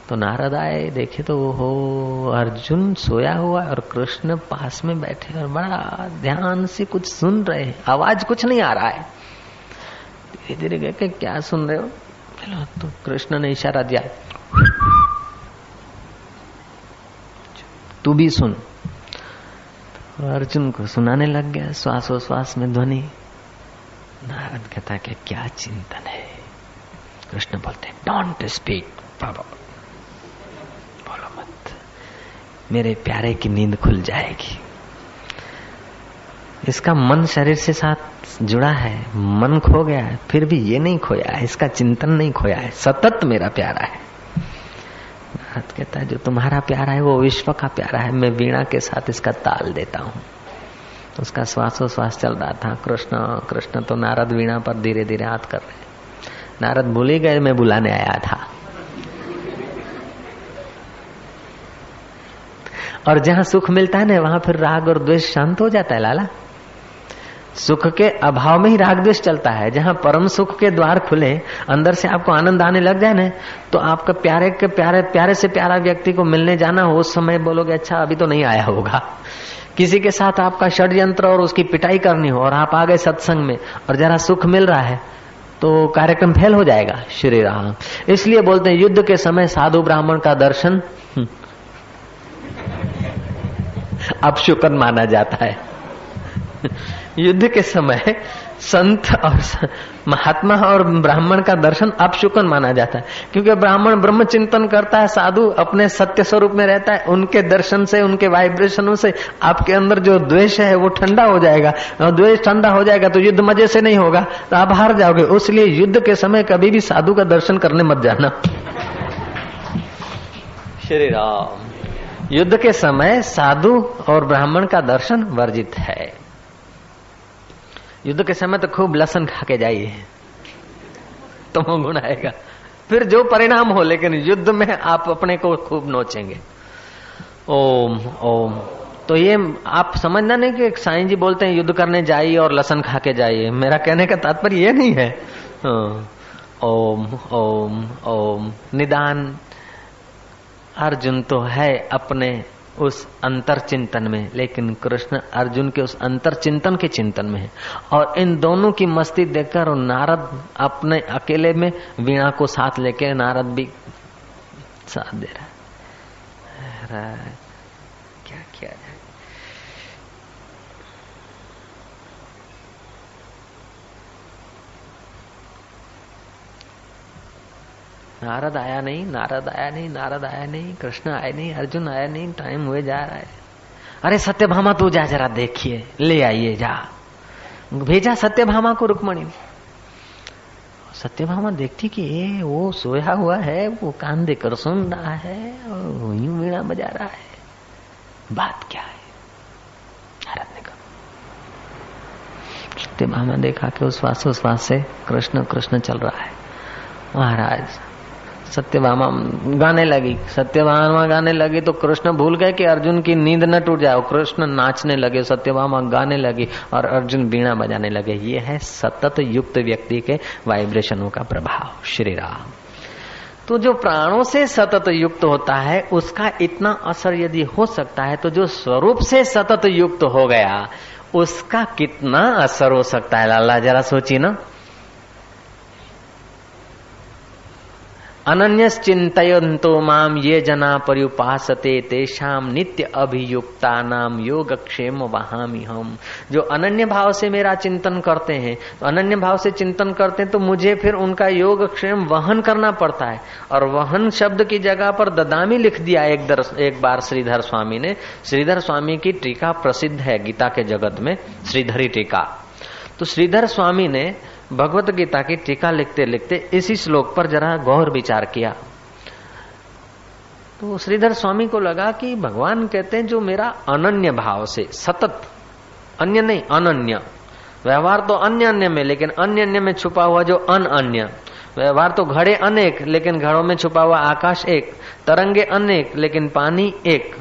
तो नारद आए, देखे तो हो अर्जुन सोया हुआ और कृष्ण पास में बैठे और बड़ा ध्यान से कुछ सुन रहे हैं। आवाज़ कुछ नहीं आ रहा है। धीरे धीरे गए कि क्या सुन रहे हो? तो कृष्ण ने इशारा दिया, तू भी सुन। और अर्जुन को सुनाने लग गया, श्वासोश्वास में ध्वनि। नारद कहता क्या चिंतन है? कृष्ण बोलते डोंट स्पीक बोलो मत मेरे प्यारे की नींद खुल जाएगी। इसका मन शरीर से साथ जुड़ा है, मन खो गया है, फिर भी ये नहीं खोया है, इसका चिंतन नहीं खोया है, सतत मेरा प्यारा है। नारद कहता है, जो तुम्हारा प्यारा है, वो विश्व का प्यारा है, मैं वीणा के साथ इसका ताल देता हूँ। उसका श्वासोश्वास चल रहा था, कृष्ण कृष्ण तो नारद वीणा पर धीरे धीरे हाथ कर रहे नारद भूल ही गए, मैं बुलाने आया था। और जहाँ सुख मिलता है ना, वहाँ फिर राग और द्वेष शांत हो जाता है, लाला। सुख के अभाव में ही राग द्वेष चलता है। जहाँ परम सुख के द्वार खुले, अंदर से आपको आनंद आने लग जाए ना तो आपका प्यारे के प्यारे प्यारे से प्यारा व्यक्ति को मिलने जाना हो, उस समय बोलोगे अच्छा अभी तो नहीं आया होगा। किसी के साथ आपका षड्यंत्र और उसकी पिटाई करनी हो, और आप आ गए सत्संग में, और जरा सुख मिल रहा है तो कार्यक्रम फेल हो जाएगा, श्री राम। इसलिए बोलते हैं, युद्ध के समय साधु ब्राह्मण का दर्शन अपशुकन माना जाता है। युद्ध के समय संत और महात्मा और ब्राह्मण का दर्शन अपशुकन माना जाता है। क्योंकि ब्राह्मण ब्रह्म चिंतन करता है, साधु अपने सत्य स्वरूप में रहता है, उनके दर्शन से, उनके वाइब्रेशनों से आपके अंदर जो द्वेष है, वो ठंडा हो जाएगा। और द्वेष ठंडा हो जाएगा तो युद्ध मज़े से नहीं होगा। तो आप हार जाओगे। इसलिए युद्ध के समय कभी भी साधु का दर्शन करने मत जाना। श्री राम। युद्ध के समय साधु और ब्राह्मण का दर्शन वर्जित है। युद्ध के समय तो खूब लसन खा के जाइए। तो गुण आएगा। फिर जो परिणाम हो, लेकिन युद्ध में आप अपने को खूब नोचेंगे। ओम ओम। तो ये आप समझना नहीं कि साईं जी बोलते हैं, युद्ध करने जाइए और लसन खा के जाइए। मेरा कहने का तात्पर्य ये नहीं है। ओम ओम ओम। निदान अर्जुन तो है अपने उस अंतर चिंतन में, लेकिन कृष्ण अर्जुन के उस अंतर चिंतन के चिंतन में है। और इन दोनों की मस्ती देखकर नारद अपने अकेले में वीणा को साथ लेके नारद भी साथ दे रहा है। क्या किया जाए? नारद आया नहीं, नारद आया नहीं, नारद आया नहीं, कृष्ण आया नहीं, अर्जुन आया नहीं, टाइम हुए जा रहा है। अरे सत्यभामा तू जा जरा देखिए, ले आइए, जा। भेजा सत्यभामा को रुक्मणी। सत्यभामा देखती कि ये वो सोया हुआ है, वो कान देकर सुन रहा है, और यूँ वीणा बजा रहा है। बात क्या है? नारद ने कहा। सत्यभामा देखा कि उस श्वासोश्वास से कृष्ण कृष्ण चल रहा है। महाराज सत्यभामा गाने लगी। सत्यभामा गाने लगी तो कृष्ण भूल गए कि अर्जुन की नींद न टूट जाए। कृष्ण नाचने लगे, सत्यभामा गाने लगी और अर्जुन बीणा बजाने लगे। ये है सतत युक्त व्यक्ति के वाइब्रेशनों का प्रभाव। श्री राम। तो जो प्राणों से सतत युक्त होता है, उसका इतना असर यदि हो सकता है तो जो स्वरूप से सतत युक्त हो गया, उसका कितना असर हो सकता है? लाला, जरा सोचिए ना। अनन्य चिंतो माम ये जना पर्युपासते तेषाम नित्य अभियुक्ता नाम योग क्षेम वहामी हम जो अनन्य भाव से मेरा चिंतन करते हैं तो अनन्य भाव से चिंतन करते हैं तो मुझे फिर उनका योग क्षेम वहन करना पड़ता है। और वहन शब्द की जगह पर ददामी लिख दिया एक दर, एक बार श्रीधर स्वामी ने। श्रीधर स्वामी की टीका प्रसिद्ध है गीता के जगत में श्रीधरी टीका। तो श्रीधर स्वामी ने भगवत गीता की टीका लिखते लिखते इसी श्लोक पर जरा गौर विचार किया। तो श्रीधर स्वामी को लगा कि भगवान कहते हैं, जो मेरा अनन्य भाव से, सतत, अन्य नहीं, अनन्य। व्यवहार तो अन्य अन्य में, लेकिन अन्य अन्य में छुपा हुआ जो अन अन्य व्यवहार तो घड़े अनेक, लेकिन घड़ों में छुपा हुआ आकाश एक। तरंगे अनेक, लेकिन पानी एक।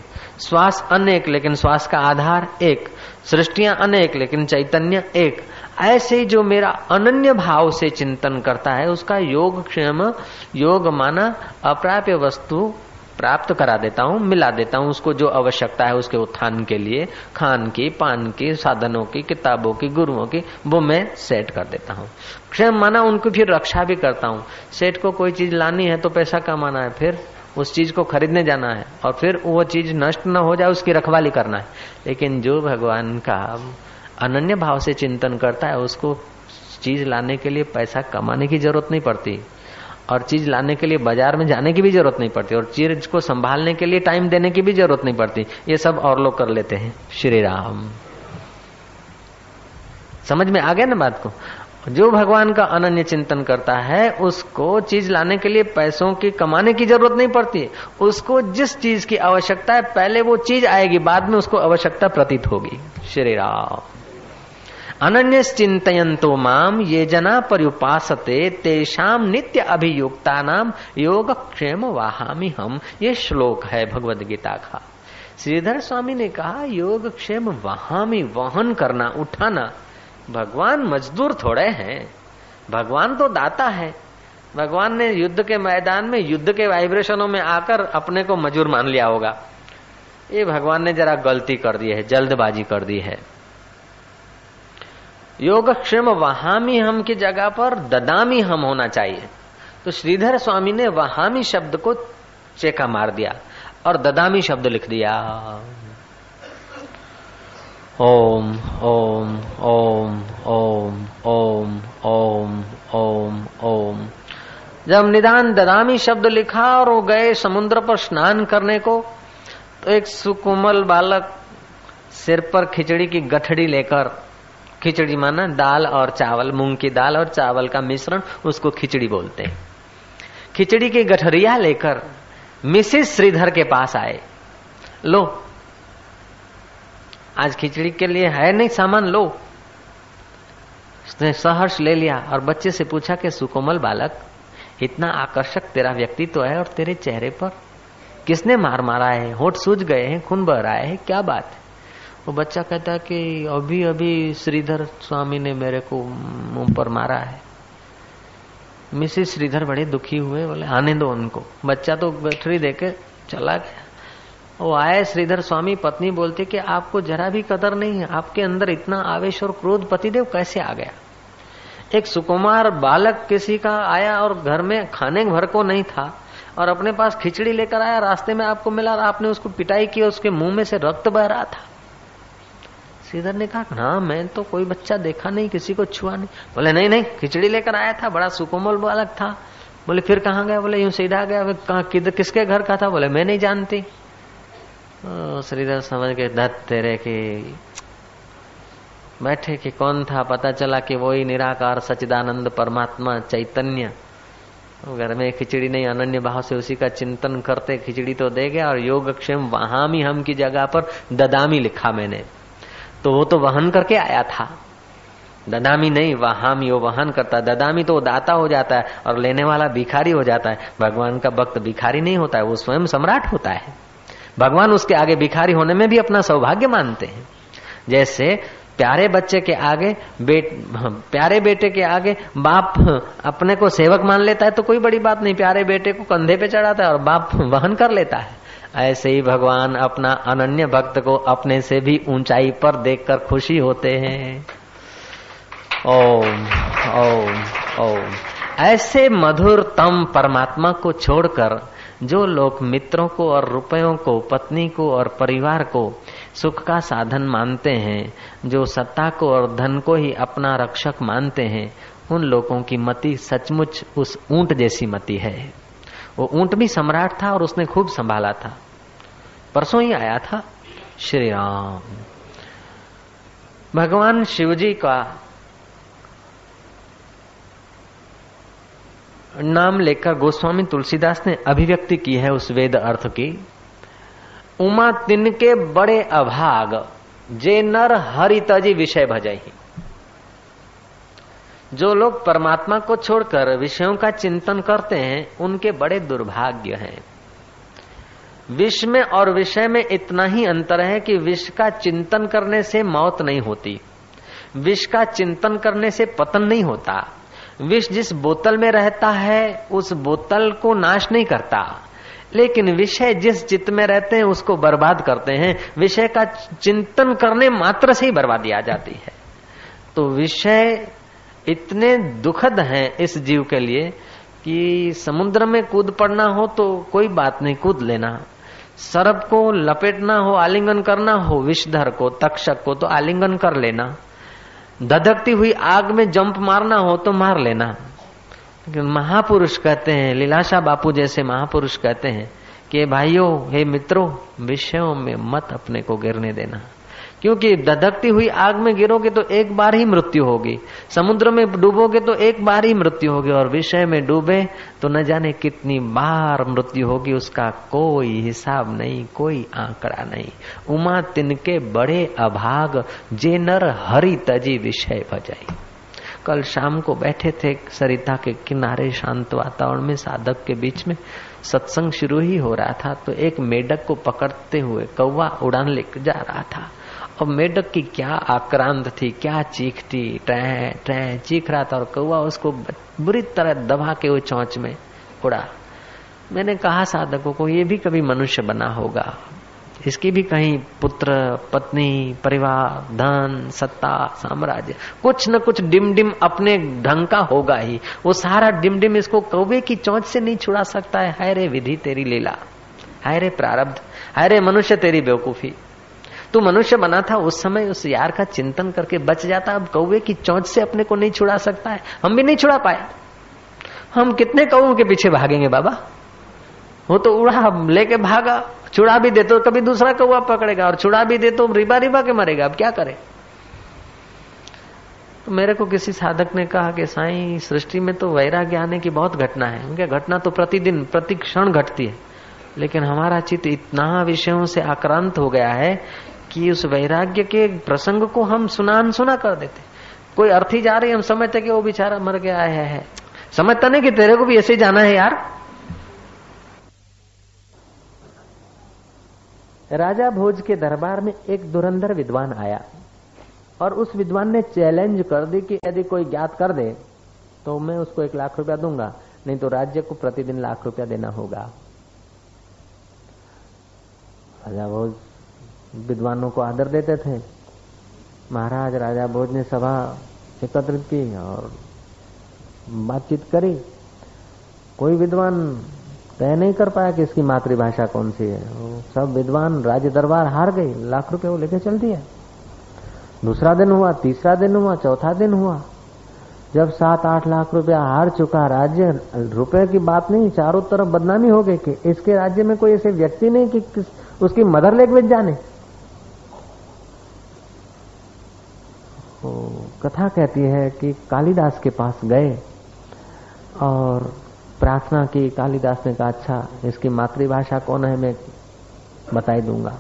श्वास अनेक, लेकिन श्वास का आधार एक। सृष्टियाँ अनेक, लेकिन चैतन्य एक। ऐसे ही जो मेरा अनन्य भाव से चिंतन करता है, उसका योग क्षेम, योग माना अप्राप्य वस्तु प्राप्त करा देता हूँ, मिला देता हूँ उसको जो आवश्यकता है उसके उत्थान के लिए, खान की, पान की, साधनों की, किताबों की, गुरुओं की, वो मैं सेट कर देता हूँ। क्षेम माना उनकी फिर रक्षा भी करता हूँ। सेठ को कोई चीज़ लानी है तो पैसा कमाना है, फिर उस चीज़ को खरीदने जाना है, और फिर वो चीज़ नष्ट न हो जाए, उसकी रखवाली करना है। लेकिन जो भगवान का अनन्य भाव से चिंतन करता है, उसको चीज़ लाने के लिए पैसा कमाने की ज़रूरत नहीं पड़ती। और चीज़ लाने के लिए बाज़ार में जाने की भी ज़रूरत नहीं पड़ती, और चीज़ को संभालने के लिए टाइम देने की भी ज़रूरत नहीं पड़ती। ये सब और लोग कर लेते हैं। श्री राम। समझ में आ गया ना बात को? जो भगवान का अनन्य चिंतन करता है, उसको चीज़ लाने के लिए पैसों की कमाने की ज़रूरत नहीं पड़ती। उसको जिस चीज़ की आवश्यकता है, पहले वो चीज़ आएगी, बाद में उसको आवश्यकता प्रतीत होगी। श्री राम। अनन्य चिंतयंतो माम ये जना पर्युपासते तेषाम नित्य अभियुक्ता नाम योग क्षेम वाहामी हम ये श्लोक है भगवद गीता का। श्रीधर स्वामी ने कहा योग क्षेम वहामी, वहन करना, उठाना। भगवान मजदूर थोड़े हैं। भगवान तो दाता है। भगवान ने युद्ध के मैदान में, युद्ध के वाइब्रेशनों में आकर अपने को मजूर मान लिया होगा। ये भगवान ने जरा गलती कर दी है, जल्दबाजी कर दी है। योगक्षेम वहामी हम की जगह पर ददामी हम होना चाहिए। तो श्रीधर स्वामी ने वहामी शब्द को चेका मार दिया और ददामी शब्द लिख दिया। ओम ओम ओम ओम ओम ओम ओम ओम। जब निदान ददामी शब्द लिखा और वो गए समुद्र पर स्नान करने को तो एक सुकुमल बालक सिर पर खिचड़ी की गठड़ी लेकर खिचड़ी माना दाल और चावल, मूंग की दाल और चावल का मिश्रण, उसको खिचड़ी बोलते हैं। खिचड़ी की गठरिया लेकर मिसिस श्रीधर के पास आए। लो, आज खिचड़ी के लिए है नहीं सामान, लो। उसने सहर्ष ले लिया और बच्चे से पूछा कि, सुकोमल बालक, इतना आकर्षक तेरा व्यक्तित्व है और तेरे चेहरे पर किसने मार मारा है? होठ सूज गए हैं, खून बह रहा है, क्या बात है? वो बच्चा कहता है कि अभी अभी श्रीधर स्वामी ने मेरे को मुँह पर मारा है। मिसिस श्रीधर बड़े दुखी हुए, बोले, आने दो उनको। बच्चा तो बैटरी देके चला गया। वो आए, श्रीधर स्वामी पत्नी बोलती कि आपको जरा भी कदर नहीं है, आपके अंदर इतना आवेश और क्रोध पतिदेव कैसे आ गया? एक सुकुमार बालक किसी का आया और घर में खाने भर को नहीं था और अपने पास खिचड़ी लेकर आया, रास्ते में आपको मिला और आपने उसको पिटाई की उसके मुँह में से रक्त बह रहा था। श्रीधर ने कहा हाँ मैं तो कोई बच्चा देखा नहीं, किसी को छुआ नहीं। बोले, नहीं नहीं, खिचड़ी लेकर आया था, बड़ा सुकोमल बालक था। बोले, फिर कहाँ गया? बोले, यूँ सीधा गया कहा किसके घर का था? बोले, मैं नहीं जानती। श्रीधर समझ के दत्त तेरे की बैठे कि कौन था, पता चला कि वही निराकार सचिदानंद परमात्मा चैतन्य। घर में खिचड़ी नहीं, अनन्य भाव से उसी का चिंतन करते, खिचड़ी तो दे गया और योगक्षेम वहाँ भी हम की जगह पर ददामी लिखा मैंने। तो वो तो वहन करके आया था। ददामी नहीं, वहामी, वो वहन करता। ददामी तो दाता हो जाता है और लेने वाला भिखारी हो जाता है। भगवान का भक्त भिखारी नहीं होता है, वो स्वयं सम्राट होता है। भगवान उसके आगे भिखारी होने में भी अपना सौभाग्य मानते हैं। जैसे प्यारे बच्चे के आगे बेट, प्यारे बेटे के आगे बाप अपने को सेवक मान लेता है तो कोई बड़ी बात नहीं, प्यारे बेटे को कंधे पे चढ़ाता है और बाप वहन कर लेता है। ऐसे ही भगवान अपना अनन्य भक्त को अपने से भी ऊंचाई पर देखकर खुशी होते हैं। ओम ओम ओम। ऐसे मधुरतम परमात्मा को छोड़कर जो लोग मित्रों को और रुपयों को, पत्नी को और परिवार को सुख का साधन मानते हैं, जो सत्ता को और धन को ही अपना रक्षक मानते हैं, उन लोगों की मति सचमुच उस ऊँट जैसी मति है। वो ऊँट भी सम्राट था और उसने खूब संभाला था। परसों ही आया था श्री राम भगवान शिव जी का नाम लेकर गोस्वामी तुलसीदास ने अभिव्यक्ति की है उस वेद अर्थ की, उमा तिन के बड़े अभाग, जे नर हरितजी विषय भजई जो लोग परमात्मा को छोड़कर विषयों का चिंतन करते हैं, उनके बड़े दुर्भाग्य हैं। विष में और विषय में इतना ही अंतर है कि विष का चिंतन करने से मौत नहीं होती। विष का चिंतन करने से पतन नहीं होता। विष जिस बोतल में रहता है, उस बोतल को नाश नहीं करता। लेकिन विषय जिस चित्त में रहते हैं, उसको बर्बाद करते हैं। विषय का चिंतन करने मात्र से ही बर्बादी आ जाती है। तो विषय इतने दुखद हैं इस जीव के लिए कि समुद्र में कूद पड़ना हो तो कोई बात नहीं, कूद लेना। सर्प को लपेटना हो, आलिंगन करना हो, विषधर को, तक्षक को तो आलिंगन कर लेना। धधकती हुई आग में जंप मारना हो तो मार लेना। महापुरुष कहते हैं लीलाशा बापू जैसे महापुरुष कहते हैं कि, भाइयों, हे मित्रों, विषयों में मत अपने को गिरने देना। क्योंकि धधकती हुई आग में गिरोगे तो एक बार ही मृत्यु होगी। समुद्र में डूबोगे तो एक बार ही मृत्यु होगी और विषय में डूबे तो न जाने कितनी बार मृत्यु होगी, उसका कोई हिसाब नहीं, कोई आंकड़ा नहीं। उमा तिनके बड़े अभाग, जे नर हरि तजी विषय बजाई कल शाम को बैठे थे सरिता के किनारे शांत वातावरण में, साधक के बीच में। सत्संग शुरू ही हो रहा था तो एक मेढक को पकड़ते हुए कौवा उड़ान लेकर जा रहा था। और मेढक की क्या आक्रांत थी, क्या चीख थी? ट्रै ट्रै चीख रहा था और कौआ उसको बुरी तरह दबा के वो चौंच में उड़ा। मैंने कहा, साधकों को ये भी कभी मनुष्य बना होगा। इसकी भी कहीं पुत्र, पत्नी, परिवार, धन, सत्ता, साम्राज्य, कुछ न कुछ डिम डिम अपने ढंग का होगा ही। वो सारा डिम डिम इसको कौवे की चौंच से नहीं छुड़ा सकता है। हाय रे विधि तेरी लीला, हाय रे प्रारब्ध, हाय रे मनुष्य तेरी बेवकूफ़ी। तू मनुष्य बना था, उस समय उस यार का चिंतन करके बच जाता। अब कौवे की चौंच से अपने को नहीं छुड़ा सकता है। हम भी नहीं छुड़ा पाए हम कितने कौओं के पीछे भागेंगे बाबा? वो तो उड़ा लेके भागा। छुड़ा भी दे तो कभी दूसरा कौआ पकड़ेगा, और छुड़ा भी दे तो रिबा रिबा के मरेगा। अब क्या करे? तो मेरे को किसी साधक ने कहा कि, साईं, सृष्टि में तो वैराग्य आने की बहुत घटना है। उनके घटना तो प्रतिदिन प्रति क्षण घटती है। लेकिन हमारा चित्त इतना विषयों से आक्रांत हो गया है कि उस वैराग्य के प्रसंग को हम सुनान सुना कर देते। कोई अर्थी जा रही हम समझते कि वो बेचारा मर गया है, है। समझता नहीं कि तेरे को भी ऐसे जाना है यार। राजा भोज के दरबार में एक दुरंधर विद्वान आया और उस विद्वान ने चैलेंज कर दी कि यदि कोई ज्ञात कर दे तो मैं उसको एक लाख रुपया दूँगा नहीं तो राज्य को प्रतिदिन लाख रुपया देना होगा। राजा भोज विद्वानों को आदर देते थे। महाराज, राजा भोज ने सभा एकत्रित की और बातचीत करी। कोई विद्वान तय नहीं कर पाया कि इसकी मातृभाषा कौन सी है। सब विद्वान राज्य दरबार हार गई लाख रुपए वो लेके चल दिया दूसरा दिन हुआ, तीसरा दिन हुआ, चौथा दिन हुआ। जब सात, आठ लाख रुपया हार चुका, राज्य रुपए की बात नहीं, चारों तरफ़ बदनामी हो गई कि इसके राज्य में कोई ऐसे व्यक्ति नहीं कि उसकी मदर लैंग्वेज जाने। तो कथा कहती है कि कालिदास के पास गए और प्रार्थना की, कालिदास ने कहा अच्छा इसकी मातृभाषा कौन है मैं बताई दूँगा।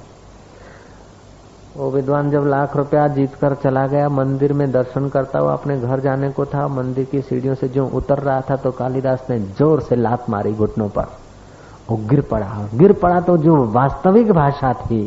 वो विद्वान जब लाख रुपया जीत कर चला गया, मंदिर में दर्शन करता हुआ, अपने घर जाने को था, मंदिर की सीढ़ियों से जो उतर रहा था तो कालिदास ने ज़ोर से लात मारी घुटनों पर। वो गिर पड़ा गिर पड़ा तो जो वास्तविक भाषा थी